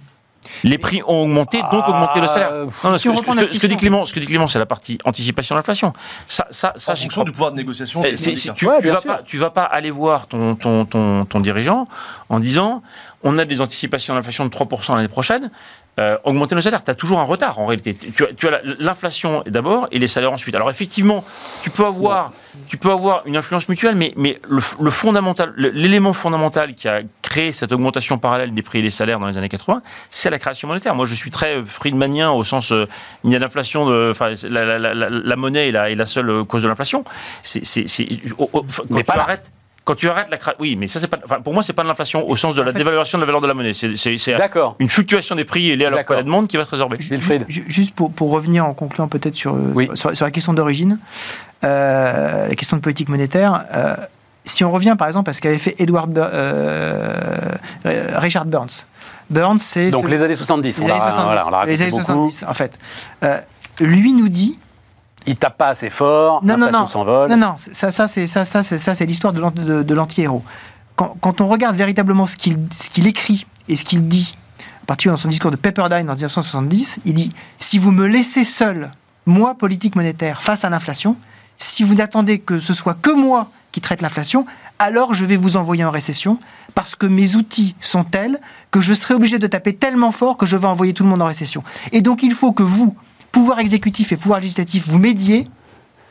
Les prix ont augmenté, donc augmenté le salaire. ce, que, dit Clément, ce que dit Clément, c'est la partie anticipation de l'inflation. Ça, ça, ça, en fonction du pouvoir de négociation. Eh, tu, tu, vas pas, tu vas pas aller voir ton, ton, ton, ton dirigeant en disant on a des anticipations d'inflation de 3% l'année prochaine, euh, augmenter nos salaires. Tu as toujours un retard en réalité. Tu as, tu as l'inflation d'abord et les salaires ensuite. Alors effectivement, tu peux avoir, tu peux avoir une influence mutuelle, mais, mais le, fondamental, l'élément fondamental qui a créé cette augmentation parallèle des prix et des salaires dans les années 80, c'est la création monétaire. Moi, je suis très friedmanien au sens, euh, il y a l'inflation, enfin, la, la, la, monnaie est la, est seule cause de l'inflation. C'est, mais pas arrêtes quand tu arrêtes la oui, mais ça c'est pas, pour moi c'est pas de l'inflation au sens de la dévaluation de la valeur de la monnaie. C'est une fluctuation des prix liée à la demande qui va se résorber. Juste pour, pour revenir en concluant peut-être sur, sur, la question d'origine, euh, la question de politique monétaire. Euh, si on revient par exemple à ce qu'avait fait Edward euh, Richard Burns. Burns, c'est donc les années 70. Les, années 70, les années 70 en fait. lui nous dit il tape pas assez fort, non, s'envole. Non, non, ça, ça c'est ça, ça, ça, c'est l'histoire de l'anti-héros. Quand, quand, on regarde véritablement ce qu'il qu'il écrit et ce qu'il dit, à partir dans son discours de Pepperdine en 1970, il dit si vous me laissez seul, moi, politique monétaire, face à l'inflation, si vous n'attendez que ce soit que moi qui traite l'inflation, alors je vais vous envoyer en récession parce que mes outils sont tels que je serai obligé de taper tellement fort que je vais envoyer tout le monde en récession. Et donc il faut que vous, pouvoir exécutif et pouvoir législatif, vous médiez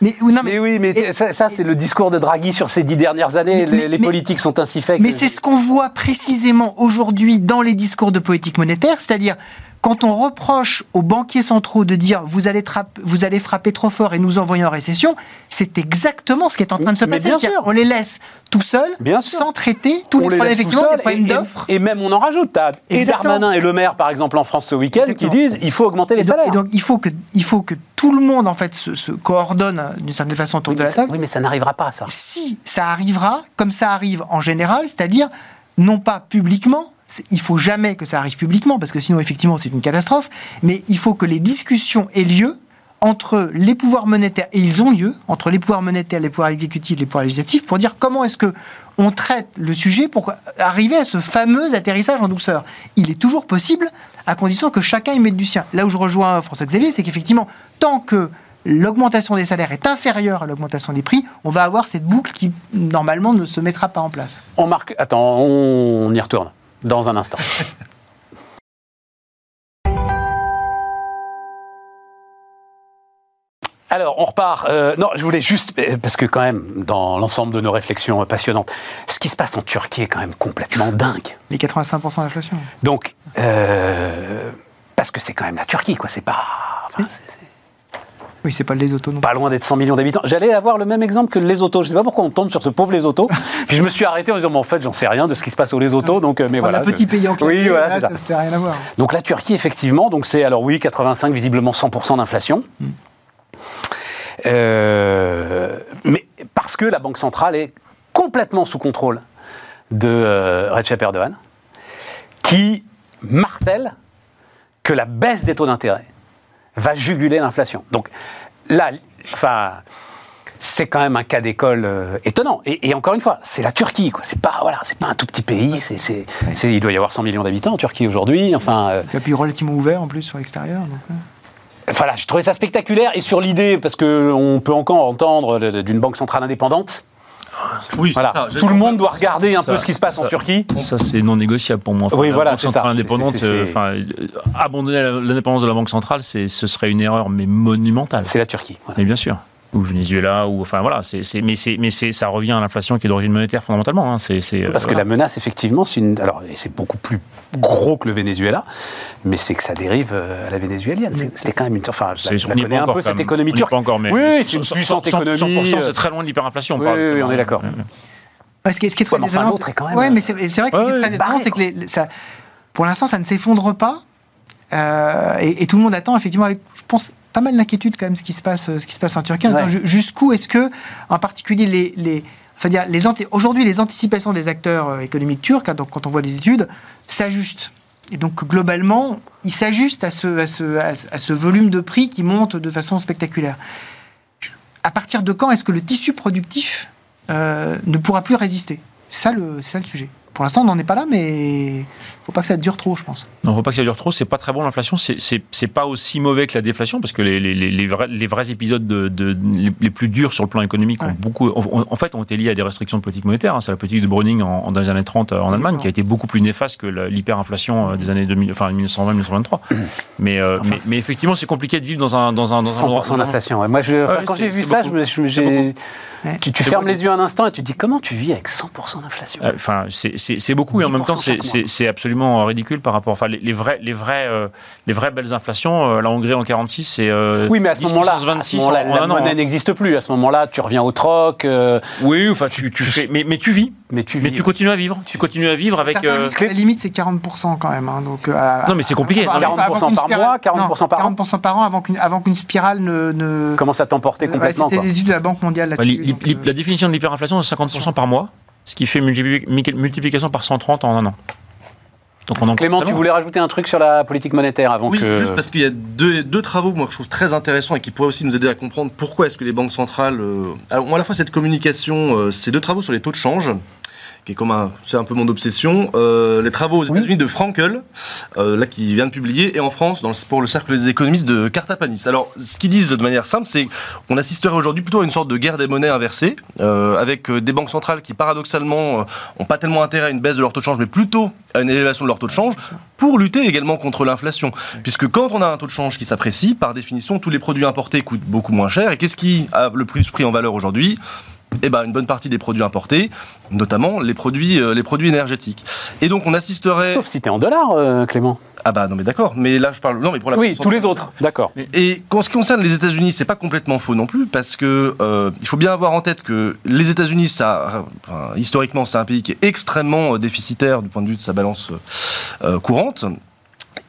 mais, non, mais, oui, mais ça, c'est le discours de Draghi sur ces dix dernières années. les, politiques sont ainsi faits. Mais c'est ce qu'on voit précisément aujourd'hui dans les discours de politique monétaire, c'est-à-dire quand on reproche aux banquiers centraux de dire vous allez, vous allez frapper trop fort et nous envoyer en récession, c'est exactement ce qui est en train de se passer. On les laisse tout seuls, sans traiter tous les problèmes, effectivement, des problèmes d'offres. Et, même on en rajoute. As et Darmanin et Le Maire, par exemple, en France ce week-end, qui disent il faut augmenter les salaires. Et donc il faut que, il faut que tout le monde en fait se, coordonne d'une certaine façon autour de la table. Oui, mais ça n'arrivera pas, ça. Si ça arrivera, comme ça arrive en général, c'est-à-dire non pas publiquement, il faut jamais que ça arrive publiquement, parce que sinon, effectivement, c'est une catastrophe, mais il faut que les discussions aient lieu entre les pouvoirs monétaires, et ils ont lieu, entre les pouvoirs monétaires, les pouvoirs exécutifs, les pouvoirs législatifs, pour dire comment est-ce que on traite le sujet pour arriver à ce fameux atterrissage en douceur. Il est toujours possible, à condition que chacun y mette du sien. Là où je rejoins François Xavier, c'est qu'effectivement, tant que l'augmentation des salaires est inférieure à l'augmentation des prix, on va avoir cette boucle qui, normalement, ne se mettra pas en place. On marque... Attends, on y retourne dans un instant. Alors, on repart. Euh, non, je voulais juste, euh, parce que quand même, dans l'ensemble de nos réflexions passionnantes, ce qui se passe en Turquie est quand même complètement dingue. Les 85% d'inflation. Donc, euh, parce que c'est quand même la Turquie, quoi. C'est pas. Oui, c'est pas les autos non Pas loin d'être 100 millions d'habitants. J'allais avoir le même exemple que les autos. Je sais pas pourquoi on tombe sur ce pauvre les autos. Puis je me suis arrêté en disant, mais en fait, j'en sais rien de ce qui se passe aux les autos. Donc, euh, mais voilà. Un petit pays en Oui, voilà, ça. ça rien à voir. Donc la Turquie, effectivement, donc c'est alors oui, 85, visiblement 100% d'inflation. Hmm. Euh, mais parce que la Banque centrale est complètement sous contrôle de euh, Recep Erdogan, qui martèle que la baisse des taux d'intérêt va juguler l'inflation. Donc là, enfin, c'est quand même un cas d'école euh, étonnant. Et, encore une fois, c'est la Turquie, quoi. C'est pas voilà, c'est pas un tout petit pays. C'est, il doit y avoir 100 millions d'habitants en Turquie aujourd'hui. Enfin. Euh, et puis relativement ouvert en plus sur l'extérieur. Voilà, j'ai trouvé ça spectaculaire et sur l'idée parce que on peut encore entendre d'une banque centrale indépendante. Oui, voilà. Tout le monde doit regarder un peu ce qui se passe en Turquie. Ça, c'est non négociable pour moi. oui, voilà, c'est ça. indépendante, euh, enfin, abandonner l'indépendance de la Banque centrale, ce serait une erreur, mais monumentale. C'est la Turquie. Mais bien sûr ou Venezuela, ou enfin voilà, c'est, mais, c'est, mais c'est, ça revient à l'inflation qui est d'origine monétaire fondamentalement. Hein, c'est, Parce que la menace, effectivement, c'est une, alors c'est beaucoup plus gros que le Venezuela, mais c'est que ça dérive euh, à la vénézuélienne. C'était quand même une, enfin, c'est, la, connaît un peu cette économie turque. encore, mais oui, c'est une puissante économie. 100%, c'est très loin de l'hyperinflation. Oui, oui, on est d'accord. ce, qui est, ce qui est très ouais, étonnant, quand même... mais c'est, vrai que ce qui est très étonnant, c'est que les, ça, pour l'instant, ça ne s'effondre pas. Euh, et, et, tout le monde attend effectivement, avec, je pense, pas mal d'inquiétude quand même ce qui se passe, ce qui se passe en Turquie. Jusqu'où est-ce que, en particulier, les, les enfin, les aujourd'hui, les anticipations des acteurs euh, économiques turcs, hein, donc quand on voit les études, s'ajustent. Et donc globalement, ils s'ajustent à ce, à, ce, à ce volume de prix qui monte de façon spectaculaire. À partir de quand est-ce que le tissu productif euh, ne pourra plus résister? C'est ça, le, ça le sujet. Pour l'instant, on n'en est pas là, mais faut pas que ça dure trop, je pense. Non, faut pas que ça dure trop. C'est pas très bon l'inflation. C'est pas aussi mauvais que la déflation parce que les, les, les, vrais, les vrais, épisodes de, de, les plus durs sur le plan économique ont beaucoup, en fait, ont été liés à des restrictions de politique monétaire. Hein. C'est la politique de Browning en, dans les années 30 en Allemagne qui a été beaucoup plus néfaste que l'hyperinflation euh, des années 2000, enfin 1920-1923. Mais, euh, mais, mais, effectivement, c'est compliqué de vivre dans un dans un dans 100% d'inflation. Moi, je, quand j'ai vu ça, j'ai tu, tu fermes les yeux un instant et tu te dis comment tu vis avec 100% d'inflation? Euh, Enfin, c'est beaucoup et en même temps c'est absolument ridicule par rapport. Enfin, les, les vrais, les vrais, euh, les vraies belles inflations. Euh, la Hongrie en 46, c'est oui, mais à ce moment-là, moment la monnaie n'existe plus. À ce moment-là, tu reviens au troc. Oui, enfin, tu, tu fais, mais, mais tu vis. Mais tu, vis, mais tu continues à vivre. Tu continues à vivre avec. La limite, c'est 40% quand même. Hein, donc, non, mais c'est compliqué. 40% par mois, 40% par an. 40% par an avant qu'une avant qu'une spirale ne, ne... commence à t'emporter complètement. C'était des études de la Banque mondiale là-dessus. La définition de l'hyperinflation, c'est 50% par mois, ce qui fait multiplication par 130 en un an. Donc on en Clément, tu voulais rajouter un truc sur la politique monétaire avant oui, que... juste parce qu'il y a deux, deux, travaux moi, que je trouve très intéressants et qui pourraient aussi nous aider à comprendre pourquoi est-ce que les banques centrales euh, ont à la fois cette communication, euh, ces deux travaux sur les taux de change qui est comme c'est un peu mon obsession, euh, les travaux aux États-Unis de Frankel, euh, là qui vient de publier, et en France dans pour le cercle des économistes de Cartapanis. Alors, ce qu'ils disent de manière simple, c'est qu'on assisterait aujourd'hui plutôt à une sorte de guerre des monnaies inversée, euh, avec des banques centrales qui paradoxalement n'ont pas tellement intérêt à une baisse de leur taux de change, mais plutôt à une élévation de leur taux de change, pour lutter également contre l'inflation. Puisque quand on a un taux de change qui s'apprécie, par définition, tous les produits importés coûtent beaucoup moins cher. Et qu'est-ce qui a le plus pris en valeur aujourd'hui? Eh ben, une bonne partie des produits importés, notamment les produits, euh, les produits énergétiques. Et donc on assisterait. Sauf si tu es en dollars, euh, Clément. Ah bah non mais d'accord, mais là je parle non mais pour la oui tous les autres d'accord. Et en ce qui concerne les États-Unis, c'est pas complètement faux non plus parce que euh, il faut bien avoir en tête que les États-Unis, ça historiquement c'est un pays qui est extrêmement déficitaire du point de vue de sa balance courante.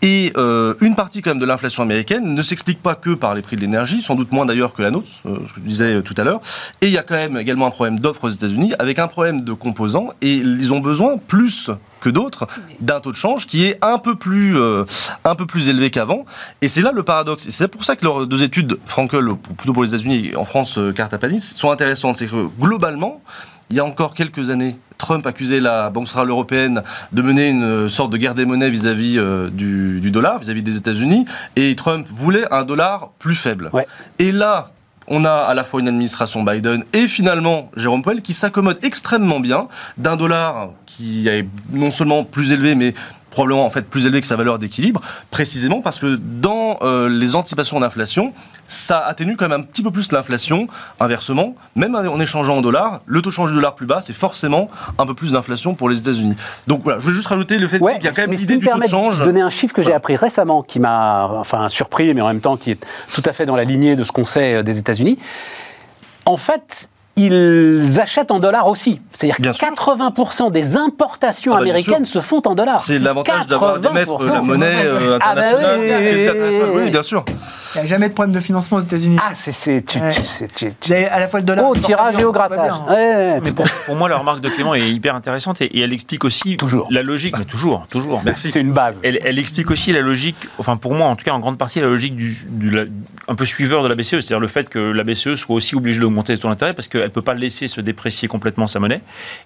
Et euh, une partie quand même de l'inflation américaine ne s'explique pas que par les prix de l'énergie, sans doute moins d'ailleurs que la nôtre, euh, ce que je disais euh, tout à l'heure. Et il y a quand même également un problème d'offre aux États-Unis, avec un problème de composants, et ils ont besoin plus que d'autres d'un taux de change qui est un peu plus, un peu plus élevé qu'avant. Et c'est là le paradoxe. Et c'est pour ça que leurs deux études, Frankel, plutôt pour les États-Unis, et en France, Cartapanis, sont intéressantes. C'est que globalement, il y a encore quelques années, Trump accusait la Banque centrale européenne de mener une sorte de guerre des monnaies vis-à-vis euh, du, dollar, vis-à-vis des États-Unis, et Trump voulait un dollar plus faible. Et là, on a à la fois une administration Biden et finalement Jérôme Powell qui s'accommode extrêmement bien d'un dollar qui est non seulement plus élevé, mais probablement en fait plus élevé que sa valeur d'équilibre, précisément parce que dans euh, les anticipations d'inflation, ça atténue quand même un petit peu plus l'inflation. Inversement, même en échangeant en dollars, le taux de change du dollar plus bas, c'est forcément un peu plus d'inflation pour les États-unis. Donc voilà, je voulais juste rajouter le fait qu'il y a quand même l'idée du taux de change. De donner un chiffre que j'ai appris récemment, qui m'a enfin surpris, mais en même temps qui est tout à fait dans la lignée de ce qu'on sait euh, des États-Unis. En fait, ils achètent en dollars aussi. C'est-à-dire que 80% des importations ah bah, américaines se font en dollars. C'est l'avantage d'avoir d'émettre la monnaie euh, ah bah internationale. oui, bien sûr. Il n'y a jamais de problème de financement aux États-Unis. Ah, c'est. Tu, à la fois le dollar. Oh, tirage et au grattage. mais pour, moi, la remarque de Clément est hyper intéressante et, elle explique aussi toujours. la logique, mais toujours, toujours. Merci. C'est une base. Elle, explique aussi la logique, enfin pour moi en tout cas en grande partie, la logique du, un peu suiveur de la BCE, c'est-à-dire le fait que la BCE soit aussi obligée d'augmenter les taux d'intérêt parce qu'elle ne peut pas laisser se déprécier complètement sa monnaie.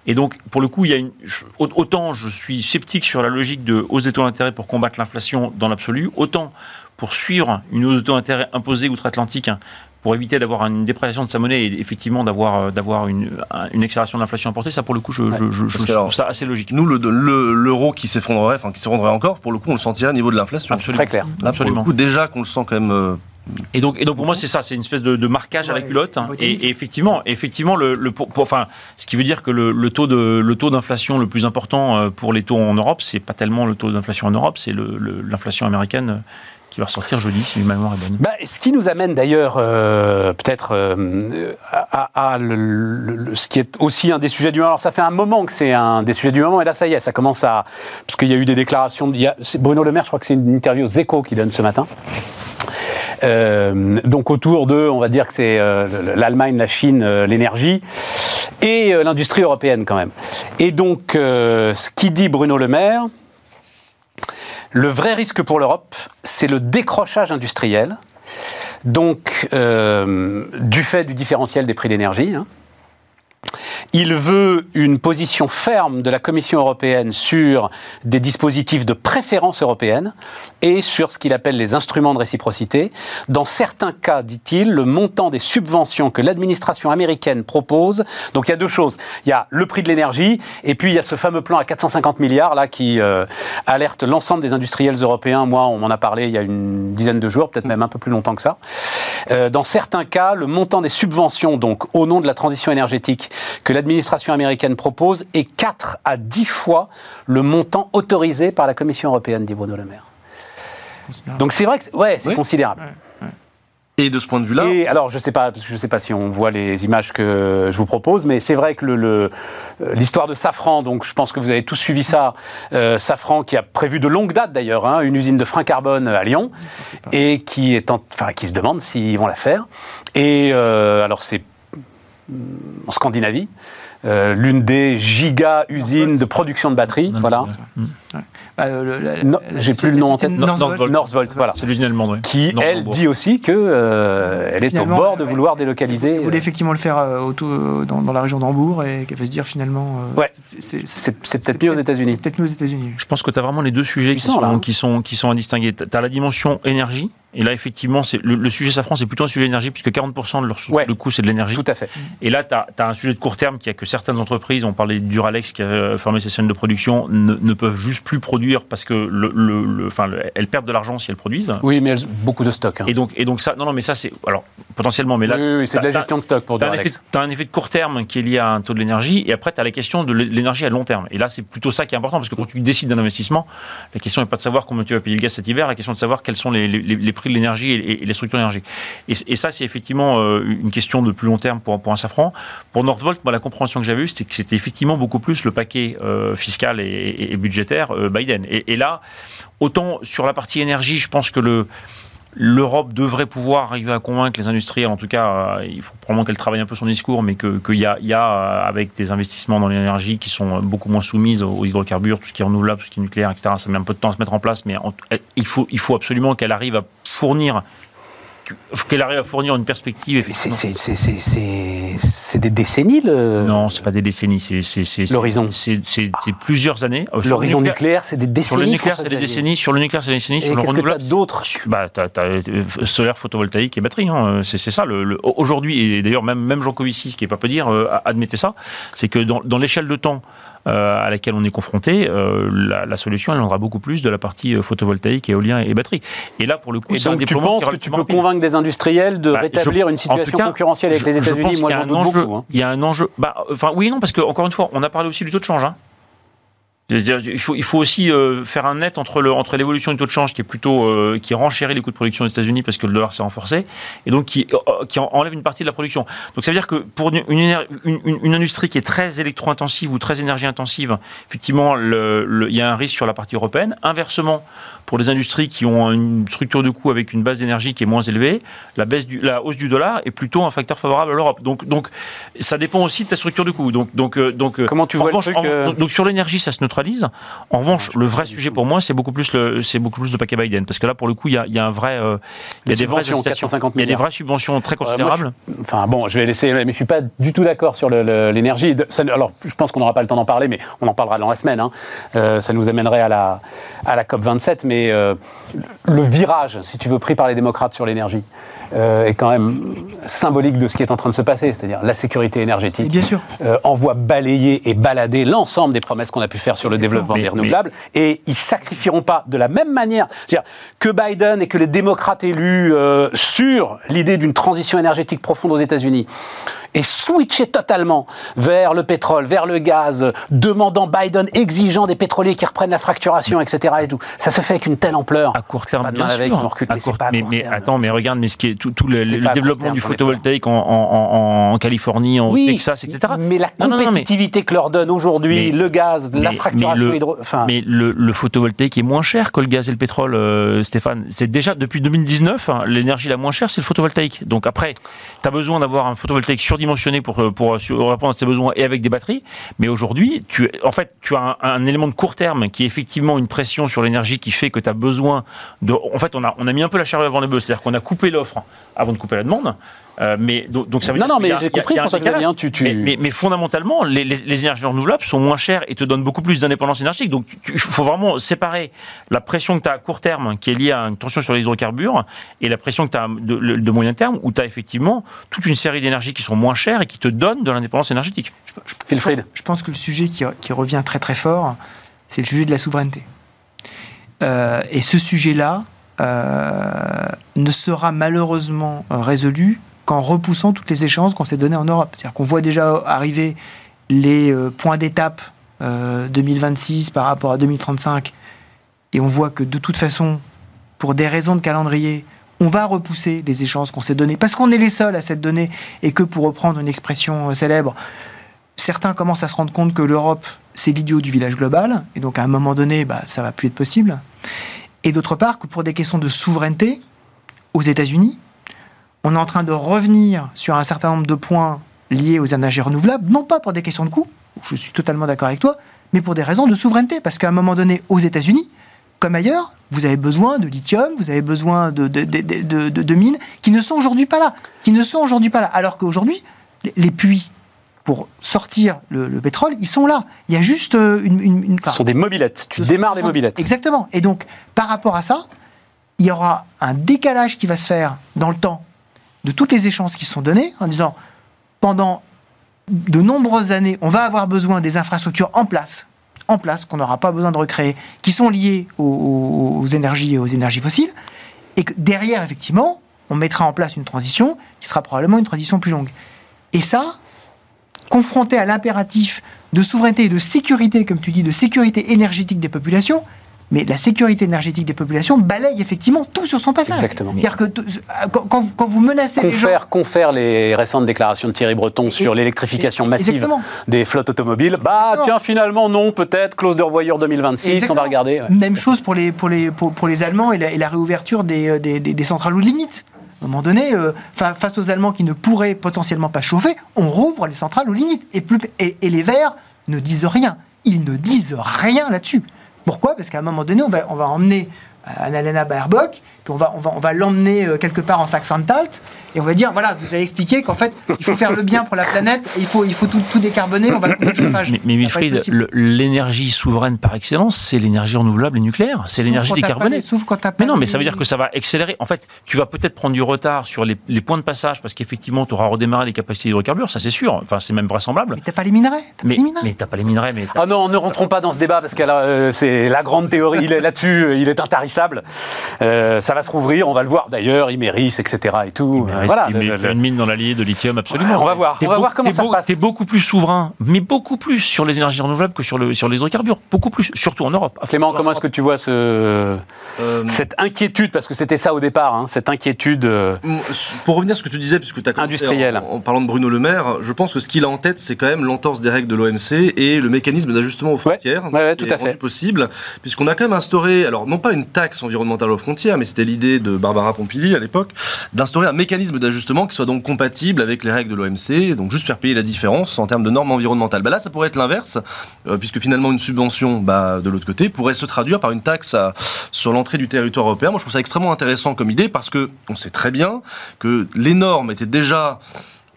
Et donc, pour le coup, il y a une, autant je suis sceptique sur la logique de hausse des taux d'intérêt pour combattre l'inflation dans l'absolu, autant pour suivre une hausse de taux d'intérêt imposée outre-Atlantique hein, pour éviter d'avoir une dépréciation de sa monnaie et effectivement d'avoir euh, d'avoir une, une accélération de l'inflation importée, ça pour le coup, je, je, trouve ça assez logique. Nous, l'euro le, qui s'effondrerait, enfin qui s'effondrerait encore, pour le coup, on le sentirait au niveau de l'inflation. Absolument. Très clair. Absolument. Pour le coup, déjà qu'on le sent quand même euh, et donc, et donc pour moi, c'est ça, c'est une espèce de, marquage à la culotte. Et, effectivement, effectivement, le, enfin, ce qui veut dire que le, taux de le taux d'inflation le plus important euh, pour les taux en Europe, c'est pas tellement le taux d'inflation en Europe, c'est l'inflation américaine euh, qui va ressortir jeudi, si ma mémoire est bonne. Bah, ce qui nous amène d'ailleurs euh, peut-être à, ce qui est aussi un des sujets du moment. Alors ça fait un moment que c'est un des sujets du moment, et là ça y est, ça commence à... Parce qu'il y a eu des déclarations... Il y a, Bruno Le Maire, je crois que c'est une interview aux échos qui donne ce matin. Euh, donc autour de, on va dire que c'est euh, l'Allemagne, la Chine, euh, l'énergie et l'industrie européenne quand même. Et donc, ce qui dit Bruno Le Maire, le vrai risque pour l'Europe, c'est le décrochage industriel. Donc, du fait du différentiel des prix d'énergie, hein, Il veut une position ferme de la Commission européenne sur des dispositifs de préférence européenne et sur ce qu'il appelle les instruments de réciprocité. Dans certains cas, dit-il, le montant des subventions que l'administration américaine propose. Donc il y a deux choses. Il y a le prix de l'énergie et puis il y a ce fameux plan à 450 milliards là qui euh, alerte l'ensemble des industriels européens. Moi, on m'en a parlé il y a une dizaine de jours, peut-être même un peu plus longtemps que ça. Euh, dans certains cas, le montant des subventions, donc au nom de la transition énergétique, que l'administration américaine propose est 4 à 10 fois le montant autorisé par la Commission européenne, dit Bruno Le Maire. Donc c'est vrai que ouais, c'est considérable. Et de ce point de vue-là. Et alors, je sais pas, je sais pas si on voit les images que je vous propose, mais c'est vrai que le, euh, l'histoire de Safran, donc je pense que vous avez tous suivi ça. Euh, Safran qui a prévu de longue date d'ailleurs hein, une usine de frein carbone à Lyon et qui est en, enfin qui se demande s'ils vont la faire. Et euh, alors c'est en Scandinavie. Euh, l'une des giga usines de production de batteries, voilà. Bah, j'ai plus le nom en tête. Northvolt. voilà. C'est l'usine allemande, Qui, elle, dit aussi que euh, elle est au bord de vouloir délocaliser. Elle voulait effectivement le faire euh, dans, la région d'Hambourg et qu'elle va se dire finalement. ouais. C'est peut-être mieux aux États-Unis. Peut-être mieux aux États-Unis. Je pense que tu as vraiment les deux sujets qui sont, hein. qui, sont, qui sont à distinguer. Tu as la dimension énergie et là, effectivement, le, sujet Safran, c'est plutôt un sujet d'énergie, puisque 40% de leur le coût, c'est de l'énergie. Tout à fait. Et là, tu as, un sujet de court terme qui a que certaines entreprises, on parlait du Duralex qui a formé ses chaînes de production, ne, peuvent juste plus produire parce que le, enfin, elles perdent de l'argent si elles produisent. Oui, mais elles, beaucoup de stock. Hein. Et, donc, et donc, ça, non, non, mais ça, c'est. Alors, potentiellement, mais là. Oui, oui c'est de la gestion de stock pour Duralex. Tu as, un effet de court terme qui est lié à un taux de l'énergie, et après, tu as la question de l'énergie à long terme. Et là, c'est plutôt ça qui est important, parce que quand tu décides d'un investissement, la question n'est pas de savoir combien tu vas payer le gaz cet hiver, la question est de savoir quels sont les, les prix de l'énergie et, les structures d'énergie. Et, ça, c'est effectivement euh, une question de plus long terme pour, pour un Safran. Pour Northvolt, moi, la compréhension que j'avais eue, c'était que c'était effectivement beaucoup plus le paquet euh, fiscal et, budgétaire euh, Biden. Et, là, autant sur la partie énergie, je pense que le l'Europe devrait pouvoir arriver à convaincre les industriels, en tout cas, il faut probablement qu'elle travaille un peu son discours, mais qu'il y a, y a, avec des investissements dans l'énergie qui sont beaucoup moins soumises aux hydrocarbures, tout ce qui est renouvelable, tout ce qui est nucléaire, etc. Ça met un peu de temps à se mettre en place, mais il, faut, il faut absolument qu'elle arrive à fournir qu'elle arrive à fournir une perspective. C'est des décennies le... Non, c'est pas des décennies, c'est l'horizon. C'est plusieurs années. Euh, l'horizon nucléaire, c'est des décennies. Sur le nucléaire, c'est des décennies. Sur le nucléaire, c'est des décennies. sur le renouvelable, d'autres. Bah, euh, solaire, photovoltaïque et batterie. Hein. C'est ça. Aujourd'hui, et d'ailleurs même même Jean Covici, ce qui est pas peu dire, euh, admettait ça, c'est que dans, l'échelle de temps à laquelle on est confronté, euh, la, solution, elle viendra beaucoup plus de la partie euh, photovoltaïque, éolien et batterie. Et là, pour le coup, c'est un déploiement tu penses que tu peux convaincre des industriels de bah, rétablir une situation concurrentielle avec les États-Unis? Moi, j'en doute beaucoup. Hein. Il y a un enjeu. Bah, enfin, oui, non, parce que encore une fois, on a parlé aussi du taux de change. Hein. Il faut, il faut aussi euh, faire un net entre, le, entre l'évolution du taux de change qui est plutôt euh, qui renchérit les coûts de production aux États-Unis parce que le dollar s'est renforcé et donc qui, euh, qui enlève une partie de la production. Donc ça veut dire que pour une, une, une, industrie qui est très électro-intensive ou très énergie-intensive, effectivement, le, il y a un risque sur la partie européenne. Inversement, pour les industries qui ont une structure de coût avec une base d'énergie qui est moins élevée, la, baisse du, la hausse du dollar est plutôt un facteur favorable à l'Europe. Donc, donc ça dépend aussi de ta structure de coût. Donc, donc, donc, Comment tu vois le truc, donc sur l'énergie, ça se neutralise. En revanche, le vrai sujet pour moi, c'est beaucoup plus le, c'est beaucoup plus le paquet Biden, parce que là, pour le coup, il y a, y a, un vrai, euh, il y a des vraies il y a des vraies subventions très considérables. enfin bon, je vais laisser, mais je suis pas du tout d'accord sur l'énergie. Alors, je pense qu'on n'aura pas le temps d'en parler, mais on en parlera dans la semaine. Hein. Euh, ça nous amènerait à la à la COP 27, mais euh, le virage, si tu veux, pris par les démocrates sur l'énergie. Euh, est quand même symbolique de ce qui est en train de se passer, c'est-à-dire la sécurité énergétique. bien sûr. Euh, envoie balayer et balader l'ensemble des promesses qu'on a pu faire sur le développement des renouvelables, et ils sacrifieront pas de la même manière que Biden et que les démocrates élus euh, sur l'idée d'une transition énergétique profonde aux États-Unis et switcher totalement vers le pétrole, vers le gaz, demandant Biden, exigeant des pétroliers qui reprennent la fracturation, etc. Et tout. Ça se fait avec une telle ampleur. À court terme, bien sûr. mais, mais, attends, mais regarde, mais ce qui est tout, le, développement du photovoltaïque en, Californie, en Texas, etc. Mais la compétitivité que leur donne aujourd'hui le gaz, la fracturation hydro... Mais le, photovoltaïque est moins cher que le gaz et le pétrole, euh, Stéphane. C'est déjà depuis 2019, hein, l'énergie la moins chère, c'est le photovoltaïque. Donc après, tu as besoin d'avoir un photovoltaïque surdimensionné dimensionné pour, euh, pour répondre à ses besoins et avec des batteries. Mais aujourd'hui, tu, en fait, tu as un, élément de court terme qui est effectivement une pression sur l'énergie qui fait que tu as besoin de. En fait, on a, on a mis un peu la charrue avant le bœuf, c'est-à-dire qu'on a coupé l'offre avant de couper la demande. Euh, mais donc, ça veut non, dire non, mais j'ai compris, François Bien, tu, tu... Mais, mais, fondamentalement, les, les, énergies renouvelables sont moins chères et te donnent beaucoup plus d'indépendance énergétique. Donc, il faut vraiment séparer la pression que tu as à court terme, qui est liée à une tension sur les hydrocarbures, et la pression que tu as de, de, moyen terme, où tu as effectivement toute une série d'énergies qui sont moins chères et qui te donnent de l'indépendance énergétique. Je, je, je, pense que le sujet qui, qui revient très très fort, c'est le sujet de la souveraineté. Euh, et ce sujet-là euh, ne sera malheureusement résolu qu'en repoussant toutes les échéances qu'on s'est données en Europe. C'est-à-dire qu'on voit déjà arriver les euh, points d'étape 2026 par rapport à 2035, et on voit que de toute façon, pour des raisons de calendrier, on va repousser les échéances qu'on s'est données, parce qu'on est les seuls à cette donnée, et que pour reprendre une expression célèbre, certains commencent à se rendre compte que l'Europe, c'est l'idiot du village global, et donc à un moment donné, bah, ça va plus être possible. Et d'autre part, que pour des questions de souveraineté, aux États-Unis, on est en train de revenir sur un certain nombre de points liés aux énergies renouvelables, non pas pour des questions de coût, je suis totalement d'accord avec toi, mais pour des raisons de souveraineté, parce qu'à un moment donné, aux États-Unis, comme ailleurs, vous avez besoin de lithium, vous avez besoin de, de, de, de mines qui ne sont aujourd'hui pas là, qui ne sont aujourd'hui pas là, alors qu'aujourd'hui, les puits pour sortir le, pétrole, ils sont là. Il y a juste euh, une... une, Ce sont des mobilettes. Tu démarres des mobilettes. Exactement. Et donc, par rapport à ça, il y aura un décalage qui va se faire dans le temps de toutes les échéances qui sont données, en disant, pendant de nombreuses années, on va avoir besoin des infrastructures en place, en place, qu'on n'aura pas besoin de recréer, qui sont liées énergies et aux énergies fossiles, et que derrière, effectivement, on mettra en place une transition qui sera probablement une transition plus longue. Et ça, confronté à l'impératif de souveraineté et de sécurité, comme tu dis, de sécurité énergétique des populations, mais la sécurité énergétique des populations balaye effectivement tout sur son passage. Exactement. Que quand, quand, vous menacez confère, les gens... Confère les récentes déclarations de Thierry Breton sur l'électrification massive des flottes automobiles. Bah tiens, finalement non, peut-être, clause de revoyure 2026, on va regarder. Même chose pour les, pour les, pour, les Allemands et la, réouverture des, des, des, des centrales ou limites. À un moment donné, euh, face aux Allemands qui ne pourraient potentiellement pas chauffer, on rouvre les centrales aux limites. Et, plus, et, les Verts ne disent rien. Ils ne disent rien là-dessus. Pourquoi? Parce qu'à un moment donné, on va, emmener Annalena Baerbock, va, on va, on va l'emmener euh, quelque part en Saxe-Anhalt, et on va dire, voilà, vous avez expliqué qu'en fait, il faut faire le bien pour la planète, il faut, il faut tout, tout décarboner, on va le chauffage. Mais, mais Wilfried, l'énergie souveraine par excellence, c'est l'énergie renouvelable et nucléaire, c'est l'énergie décarbonée. sauf quand Mais non, mais ça veut dire que ça va accélérer. En fait, tu vas peut-être prendre du retard sur les, les points de passage, parce qu'effectivement, tu auras redémarré les capacités d'hydrocarbures, ça c'est sûr, enfin c'est même vraisemblable. Mais t'as pas les minerais Mais, mais t'as pas les minerais. Mais ah non, ne rentrons pas dans ce débat, parce que euh, c'est la grande théorie, il est là-dessus, il est intarissable. Euh, ça va se rouvrir, on va le voir d'ailleurs, Imeris, etc. et tout. voilà, dans l'allié de lithium, absolument. on va voir, on va voir comment ça se passe. C'est beaucoup plus souverain, mais beaucoup plus sur les énergies renouvelables que sur, le, sur les hydrocarbures. Beaucoup plus, surtout en Europe. Clément, comment est-ce que tu vois ce, euh, cette inquiétude, parce que c'était ça au départ, hein, cette inquiétude. Euh, Pour revenir à ce que tu disais, puisque tu as industriel. En, en, parlant de Bruno Le Maire, je pense que ce qu'il a en tête, c'est quand même l'entorse des règles de l'OMC et le mécanisme d'ajustement aux frontières. Ouais, ouais, tout à fait. possible, puisqu'on a quand même instauré, alors non pas une taxe environnementale aux frontières, mais c'était l'idée de Barbara Pompili à l'époque, d'instaurer un mécanisme d'ajustement qui soit donc compatible avec les règles de l'OMC, donc juste faire payer la différence en termes de normes environnementales. Bah là, ça pourrait être l'inverse, euh, puisque finalement une subvention, bah, de l'autre côté, pourrait se traduire par une taxe sur l'entrée du territoire européen. Moi, je trouve ça extrêmement intéressant comme idée, parce que on sait très bien que les normes étaient déjà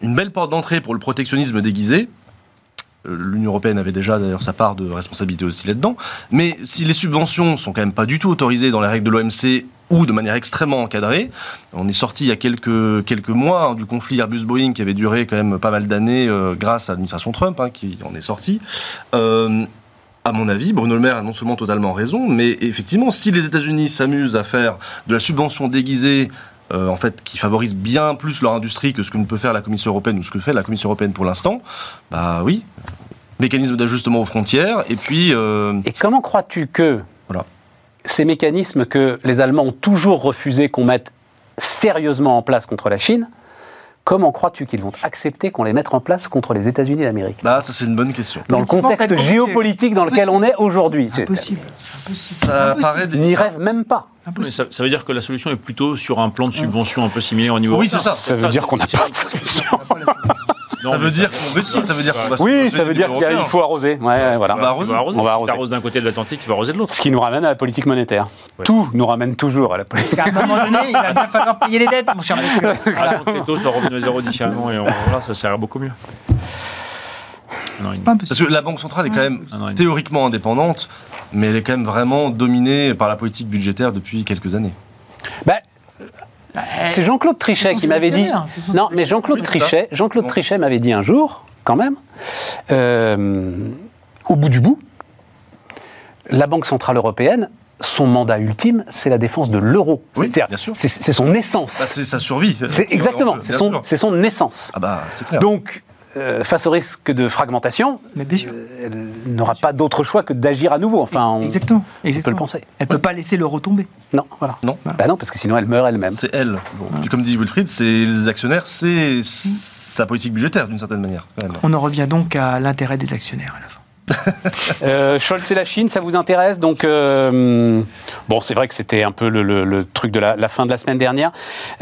une belle porte d'entrée pour le protectionnisme déguisé. Euh, L'Union européenne avait déjà d'ailleurs sa part de responsabilité aussi là-dedans. Mais si les subventions sont quand même pas du tout autorisées dans les règles de l'OMC ou de manière extrêmement encadrée. On est sorti il y a quelques, quelques mois hein, du conflit Airbus-Boeing qui avait duré quand même pas mal d'années euh, grâce à l'administration Trump, hein, qui en est sorti. Euh, à mon avis, Bruno Le Maire a non seulement totalement raison, mais effectivement, si les États-Unis s'amusent à faire de la subvention déguisée euh, en fait, qui favorise bien plus leur industrie que ce que ne peut faire la Commission européenne ou ce que fait la Commission européenne pour l'instant, bah oui, mécanisme d'ajustement aux frontières, et puis... Et comment crois-tu que ces mécanismes que les Allemands ont toujours refusé qu'on mette sérieusement en place contre la Chine, comment crois-tu qu'ils vont accepter qu'on les mette en place contre les États-Unis d'Amérique? Ah, ça c'est une bonne question. Dans le contexte géopolitique dans lequel on est aujourd'hui. Impossible. Ça paraît... N'y rêve même pas. Ça, ça, veut dire que la solution est plutôt sur un plan de subvention un peu similaire au niveau. Oui, c'est ça. Ça veut dire qu'on n'a pas de solution. Ça veut dire qu'on ça veut dire qu'on va Oui, ça veut dire qu'il faut arroser. Ouais, voilà. On va arroser. On va arroser. d'un côté de l'Atlantique, tu vas arroser de l'autre. Ce qui nous ramène à la politique monétaire. Tout nous ramène toujours à la politique. Parce qu'à un moment donné, il va bien falloir payer les dettes, mon cher. Alors, les taux sont revenus à zéro d'ici un an et voilà, ça sert beaucoup mieux. Parce que la Banque centrale est quand même théoriquement indépendante, mais elle est quand même vraiment dominée par la politique budgétaire depuis quelques années. Ben, c'est Jean-Claude Trichet qui m'avait dit. Non, mais Jean-Claude Trichet, Jean-Claude Trichet m'avait dit un jour, quand même, euh, au bout du bout, la Banque centrale européenne son mandat ultime, c'est la défense de l'euro. Oui, bien sûr. C'est son essence. Bah, c'est sa survie. Exactement, c'est son, son, essence. Ah bah, c'est clair. Donc, euh, face au risque de fragmentation, euh, elle n'aura pas d'autre choix que d'agir à nouveau. Enfin, on, Exactement. peut le penser. Elle ne peut pas laisser l'euro tomber. Non, voilà. Non. Bah non, parce que sinon elle meurt elle-même. C'est elle. Comme dit Wilfried, c'est les actionnaires, c'est sa politique budgétaire d'une certaine manière. On en revient donc à l'intérêt des actionnaires à la fin. euh, Scholz et la Chine, ça vous intéresse Donc, euh, bon, c'est vrai que c'était un peu le, truc de la, fin de la semaine dernière.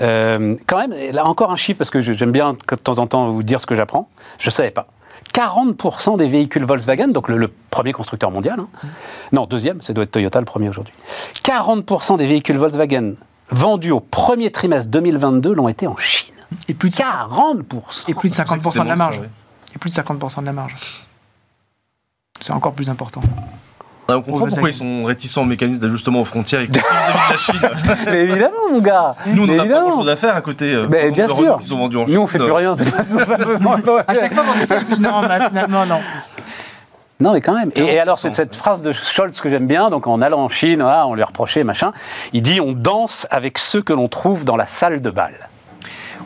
Euh, quand même, là encore un chiffre, parce que j'aime bien de temps en temps vous dire ce que j'apprends. Je ne savais pas. 40% des véhicules Volkswagen, donc le, premier constructeur mondial, hein. non, deuxième, ça doit être Toyota le premier aujourd'hui. 40% des véhicules Volkswagen vendus au premier trimestre 2022 l'ont été en Chine. Et plus de 40%. Et plus de 50% de la marge. Et plus de 50% de la marge. C'est encore plus important. Ah, on comprend pourquoi ils sont réticents au mécanisme d'ajustement aux frontières avec de la Chine. Mais évidemment, mon gars. Nous, on n'a pas grand chose à faire à côté. Euh, Mais bien sûr. Sont vendus en Nous, on fait plus rien. à chaque fois qu'on essaie, non, non, non. Non, mais quand même. Et, alors, c'est cette phrase de Scholz que j'aime bien. Donc, en allant en Chine, on lui reprochait, machin. Il dit on danse avec ceux que l'on trouve dans la salle de bal.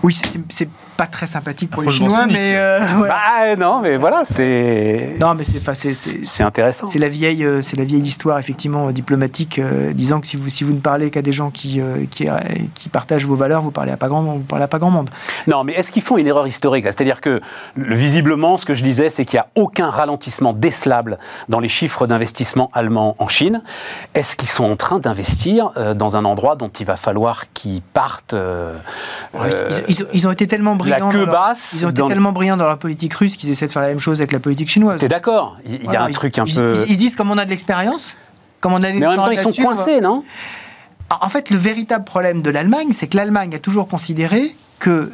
Oui, c'est pas très sympathique pour les Chinois, mais euh, bah, non, mais voilà, c'est non, mais c'est c'est intéressant. C'est la vieille, euh, c'est la vieille histoire effectivement diplomatique, euh, disant que si vous si vous ne parlez qu'à des gens qui, qui, qui partagent vos valeurs, vous parlez à pas grand vous parlez à pas grand monde. Non, mais est-ce qu'ils font une erreur historique C'est-à-dire que visiblement, ce que je disais, c'est qu'il n'y a aucun ralentissement décelable dans les chiffres d'investissement allemands en Chine. Est-ce qu'ils sont en train d'investir dans un endroit dont il va falloir qu'ils partent ils, ils, ont été tellement la queue basse. Ils ont été tellement brillants dans leur politique russe qu'ils essaient de faire la même chose avec la politique chinoise. T'es d'accord Il y a un truc un peu. Ils, disent comme on a de l'expérience, comme on a. Mais en même temps, ils sont coincés, non En fait, le véritable problème de l'Allemagne, c'est que l'Allemagne a toujours considéré que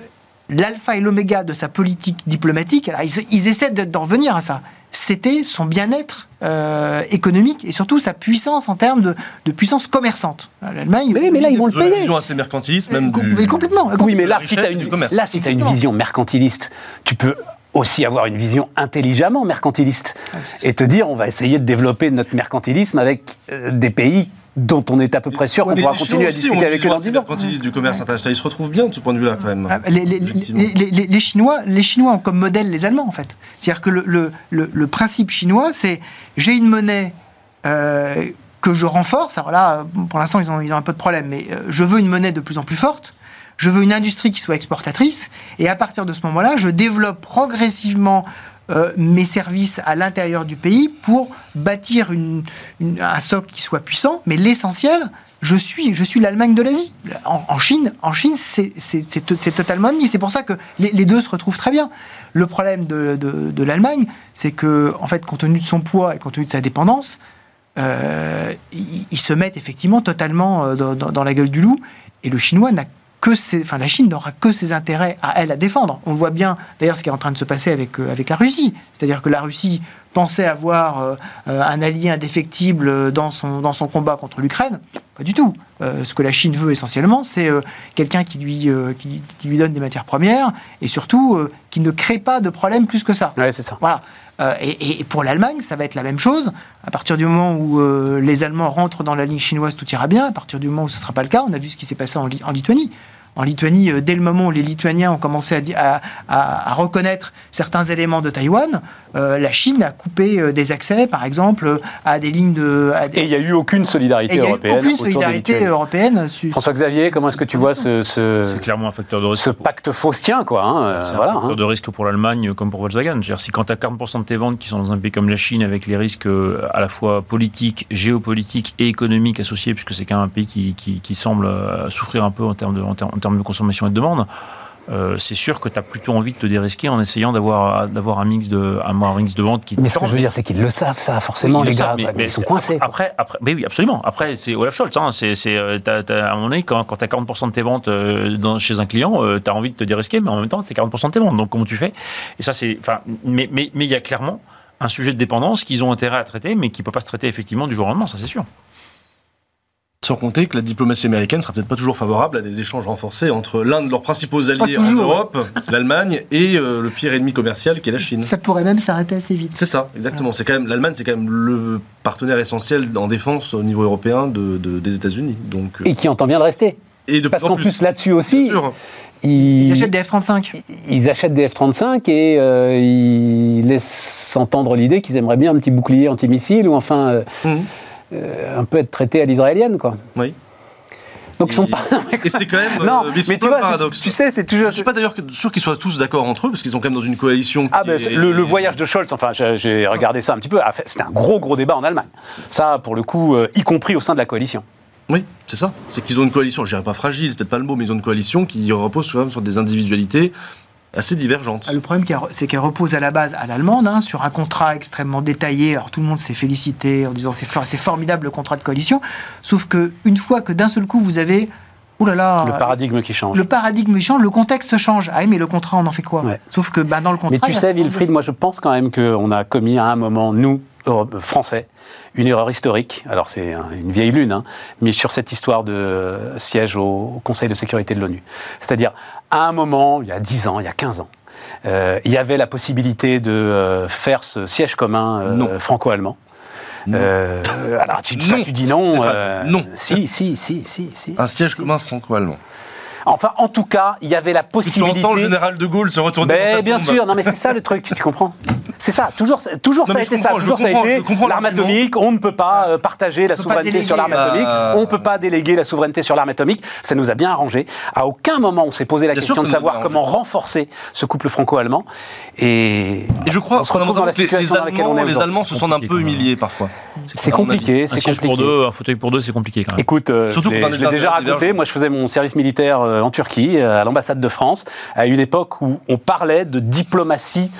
l'alpha et l'oméga de sa politique diplomatique, alors ils, ils essaient d'en revenir à ça, c'était son bien-être euh, économique et surtout sa puissance en termes de, puissance commerçante. L'Allemagne. Oui, mais là, ils vont le payer. Une vision assez mercantiliste, même. Du, complètement. Oui, mais là, si tu as, une, là, si as une vision mercantiliste, tu peux aussi avoir une vision intelligemment mercantiliste ah, et te dire on va essayer de développer notre mercantilisme avec euh, des pays dont on est à peu près sûr qu'on pourra continuer à discuter avec eux dans 10 ans. du commerce international, ils se retrouvent bien de ce point de vue-là quand même. Ah, les, Chinois, les Chinois ont comme modèle les Allemands en fait. C'est-à-dire que le, le, principe chinois, c'est j'ai une monnaie euh, que je renforce. Alors là, pour l'instant, ils ont, ils ont un peu de problème, mais euh, je veux une monnaie de plus en plus forte. Je veux une industrie qui soit exportatrice. Et à partir de ce moment-là, je développe progressivement euh, mes services à l'intérieur du pays pour bâtir un socle qui soit puissant. Mais l'essentiel, je suis, je suis l'Allemagne de l'Asie. En, Chine, en Chine, c'est totalement ennemi. C'est pour ça que les, deux se retrouvent très bien. Le problème de, l'Allemagne, c'est que, en fait, compte tenu de son poids et compte tenu de sa dépendance, euh, ils, se mettent effectivement totalement euh, dans, dans, la gueule du loup. Et le chinois n'a que enfin, la Chine n'aura que ses intérêts à elle à défendre. On voit bien d'ailleurs ce qui est en train de se passer avec, euh, avec la Russie. C'est-à-dire que la Russie pensait avoir euh, euh, un allié indéfectible dans son, dans son combat contre l'Ukraine. Pas du tout. ce que la Chine veut essentiellement, c'est quelqu'un qui lui, qui, lui donne des matières premières et surtout qui ne crée pas de problème plus que ça. Ouais, c'est ça. Voilà. Et, et, pour l'Allemagne, ça va être la même chose. À partir du moment où les Allemands rentrent dans la ligne chinoise, tout ira bien. À partir du moment où ce ne sera pas le cas, on a vu ce qui s'est passé en Lituanie en Lituanie, euh, dès le moment où les Lituaniens ont commencé à, reconnaître certains éléments de Taïwan, euh, la Chine a coupé euh, des accès, par exemple, à des lignes de. Et il n'y a eu aucune solidarité européenne. aucune solidarité européenne. François-Xavier, comment est-ce que tu vois ce, C'est clairement un facteur de risque. Ce pacte faustien, quoi. Hein, c'est un facteur hein. de risque pour l'Allemagne comme pour Volkswagen. -dire, si quand tu as 40% de tes ventes qui sont dans un pays comme la Chine, avec les risques à la fois politiques, géopolitiques et économiques associés, puisque c'est quand même un pays qui, semble souffrir un peu en termes de, en termes de consommation et de demande, euh, c'est sûr que tu as plutôt envie de te dérisquer en essayant d'avoir d'avoir un mix de un, mix de vente qui. Mais ce que je veux dire, c'est qu'ils le savent, ça, forcément, les gars. mais, ils sont coincés. Après, après, mais oui, absolument. Après, c'est Olaf Scholz. Hein, c'est, euh, à un moment donné, quand, quand tu as 40% de tes ventes euh, dans, chez un client, tu as envie de te dérisquer, mais en même temps, c'est 40% de tes ventes. Donc, comment tu fais? Et ça, c'est. Enfin, mais mais mais il y a clairement un sujet de dépendance qu'ils ont intérêt à traiter, mais qui ne peut pas se traiter effectivement du jour au lendemain, ça c'est sûr. Sans compter que la diplomatie américaine sera peut-être pas toujours favorable à des échanges renforcés entre l'un de leurs principaux alliés en Europe, l'Allemagne, et euh, le pire ennemi commercial qui est la Chine. Ça pourrait même s'arrêter assez vite. C'est ça, exactement. C'est quand même l'Allemagne, c'est quand même le partenaire essentiel en défense au niveau européen de, des États-Unis. Donc euh, et qui entend bien le rester. Et de Parce qu'en plus, là-dessus aussi, ils, achètent des F-35. Ils achètent des F-35 et euh, ils laissent entendre l'idée qu'ils aimeraient bien un petit bouclier antimissile ou enfin mmh. Un peu être traités à l'israélienne, quoi. Oui. Donc ils sont pas. Et c'est quand même. non, euh, mais tu vois, paradoxe. Tu sais, c'est toujours. Je suis pas d'ailleurs sûr qu'ils soient tous d'accord entre eux parce qu'ils sont quand même dans une coalition. Ah ben le, le, voyage de Scholz, enfin j'ai regardé ça un petit peu. C'était un gros gros débat en Allemagne. Ça, pour le coup, y compris au sein de la coalition. Oui, c'est ça. C'est qu'ils ont une coalition, je dirais pas fragile, c'est peut-être pas le mot, mais ils ont une coalition qui repose souvent sur des individualités assez divergentes. Ah, le problème, c'est qu'elle repose à la base à l'allemande, hein, sur un contrat extrêmement détaillé. Alors tout le monde s'est félicité en disant c'est formidable le contrat de coalition. Sauf que une fois que d'un seul coup vous avez Ouh là là, le paradigme qui change. Le paradigme qui change, le contexte change. Ah mais le contrat, on en fait quoi? Sauf que bah, dans le contrat. Mais tu sais, Wilfried, moi je pense quand même qu'on a commis à un moment, nous, Français, une erreur historique. Alors c'est une vieille lune, hein, mais sur cette histoire de siège au Conseil de sécurité de l'ONU. C'est-à-dire, à un moment, il y a 10 ans, il y a 15 ans, euh, il y avait la possibilité de euh, faire ce siège commun euh, franco-allemand. alors tu, tu, dis non. non. Si, si, si, si, si. Un siège commun franco-allemand. Enfin, en tout cas, il y avait la possibilité. Tu entends le général de Gaulle se retourner. Mais bien sûr, non, mais c'est ça le truc, tu comprends? C'est ça, toujours, toujours ça a été ça, toujours ça a été l'arme atomique. On ne peut pas euh, partager la souveraineté sur l'arme atomique. Euh, on ne peut pas déléguer la souveraineté sur l'arme atomique. Ça nous a bien arrangé. À aucun moment on s'est posé la question de savoir comment renforcer ce couple franco-allemand. Et, je crois qu'on dans la situation dans laquelle on est. Les Allemands se sentent un peu humiliés parfois. C'est compliqué, c'est compliqué. Pour deux, un fauteuil pour deux, c'est compliqué quand même. Écoute, euh, surtout je l'ai déjà raconté. Moi, je faisais mon service militaire en Turquie, à l'ambassade de France, à une époque où on parlait de diplomatie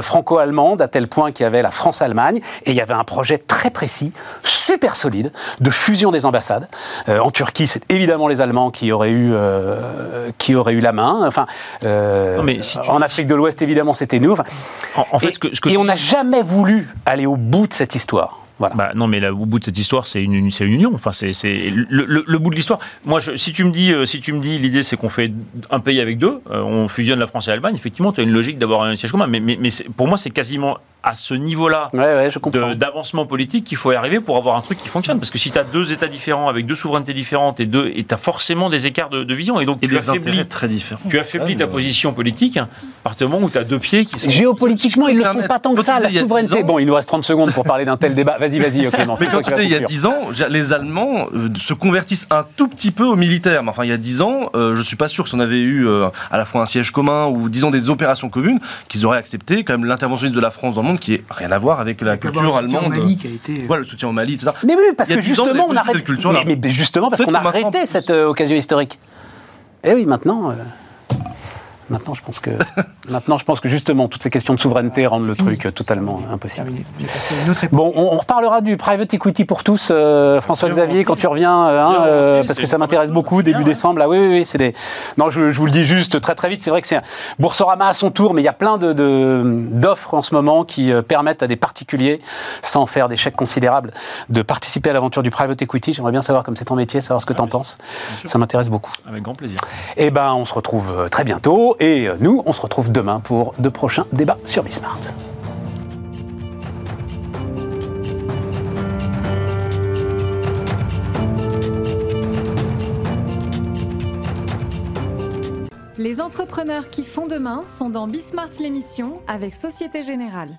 franco-allemande à tel point qu'il y avait la France-Allemagne, et il y avait un projet très précis, super solide, de fusion des ambassades. Euh, en Turquie, c'est évidemment les Allemands qui auraient eu, euh, qui auraient eu la main. Enfin, euh, mais en Afrique de l'Ouest, évidemment, c'était nous. en, fait, et, ce que, et on n'a jamais voulu aller au bout de cette histoire. Voilà. Bah, non, mais là, au bout de cette histoire, c'est une, une, union. Enfin, c'est le, le, le, bout de l'histoire. Moi, je, si tu me dis, si tu me dis, l'idée, c'est qu'on fait un pays avec deux, on fusionne la France et l'Allemagne. Effectivement, tu as une logique d'avoir un siège commun. Mais, mais, mais pour moi, c'est quasiment à ce niveau-là d'avancement politique qu'il faut y arriver pour avoir un truc qui fonctionne. Parce que si tu as deux États différents avec deux souverainetés différentes et deux, et tu as forcément des écarts de, vision. Et donc tu, affaiblis, très différents. tu affaiblis ta position politique à partir du moment où tu as deux pieds qui sont. Géopolitiquement, ils ne le sont pas tant que ça, la souveraineté. Bon, il nous reste 30 secondes pour parler d'un tel débat. Vas-y, vas-y, Clément. Mais quand tu il y a 10 ans, les Allemands euh, se convertissent un tout petit peu au militaire. Mais enfin, il y a 10 ans, euh, je suis pas sûr que si on avait eu euh, à la fois un siège commun ou, disons, des opérations communes, qu'ils auraient accepté quand même l'interventionnisme de la France dans le monde qui est rien à voir avec la culture allemande. Mali qui a été... Voilà, le soutien au Mali, etc. Mais oui, parce que justement, on arrête... mais, mais, justement, parce qu'on a arrêté cette euh, occasion historique. Et eh oui, maintenant. Euh, Maintenant, je pense que, maintenant, je pense que justement, toutes ces questions de souveraineté rendent le truc totalement impossible. Bon, on, reparlera du private equity pour tous, euh, François-Xavier, quand tu reviens, euh, hein, euh, parce que ça m'intéresse beaucoup, début décembre. Ah oui, oui, oui c'est des. Non, je, vous le dis juste très très vite. C'est vrai que c'est Boursorama à son tour, mais il y a plein de, d'offres en ce moment qui permettent à des particuliers, sans faire des chèques considérables, de participer à l'aventure du private equity. J'aimerais bien savoir, comme c'est ton métier, savoir ce que tu en penses. Ça m'intéresse beaucoup. Avec grand plaisir. Eh ben, on se retrouve très bientôt. Et nous, on se retrouve demain pour de prochains débats sur Bismart. Les entrepreneurs qui font demain sont dans Bismart l'émission avec Société Générale.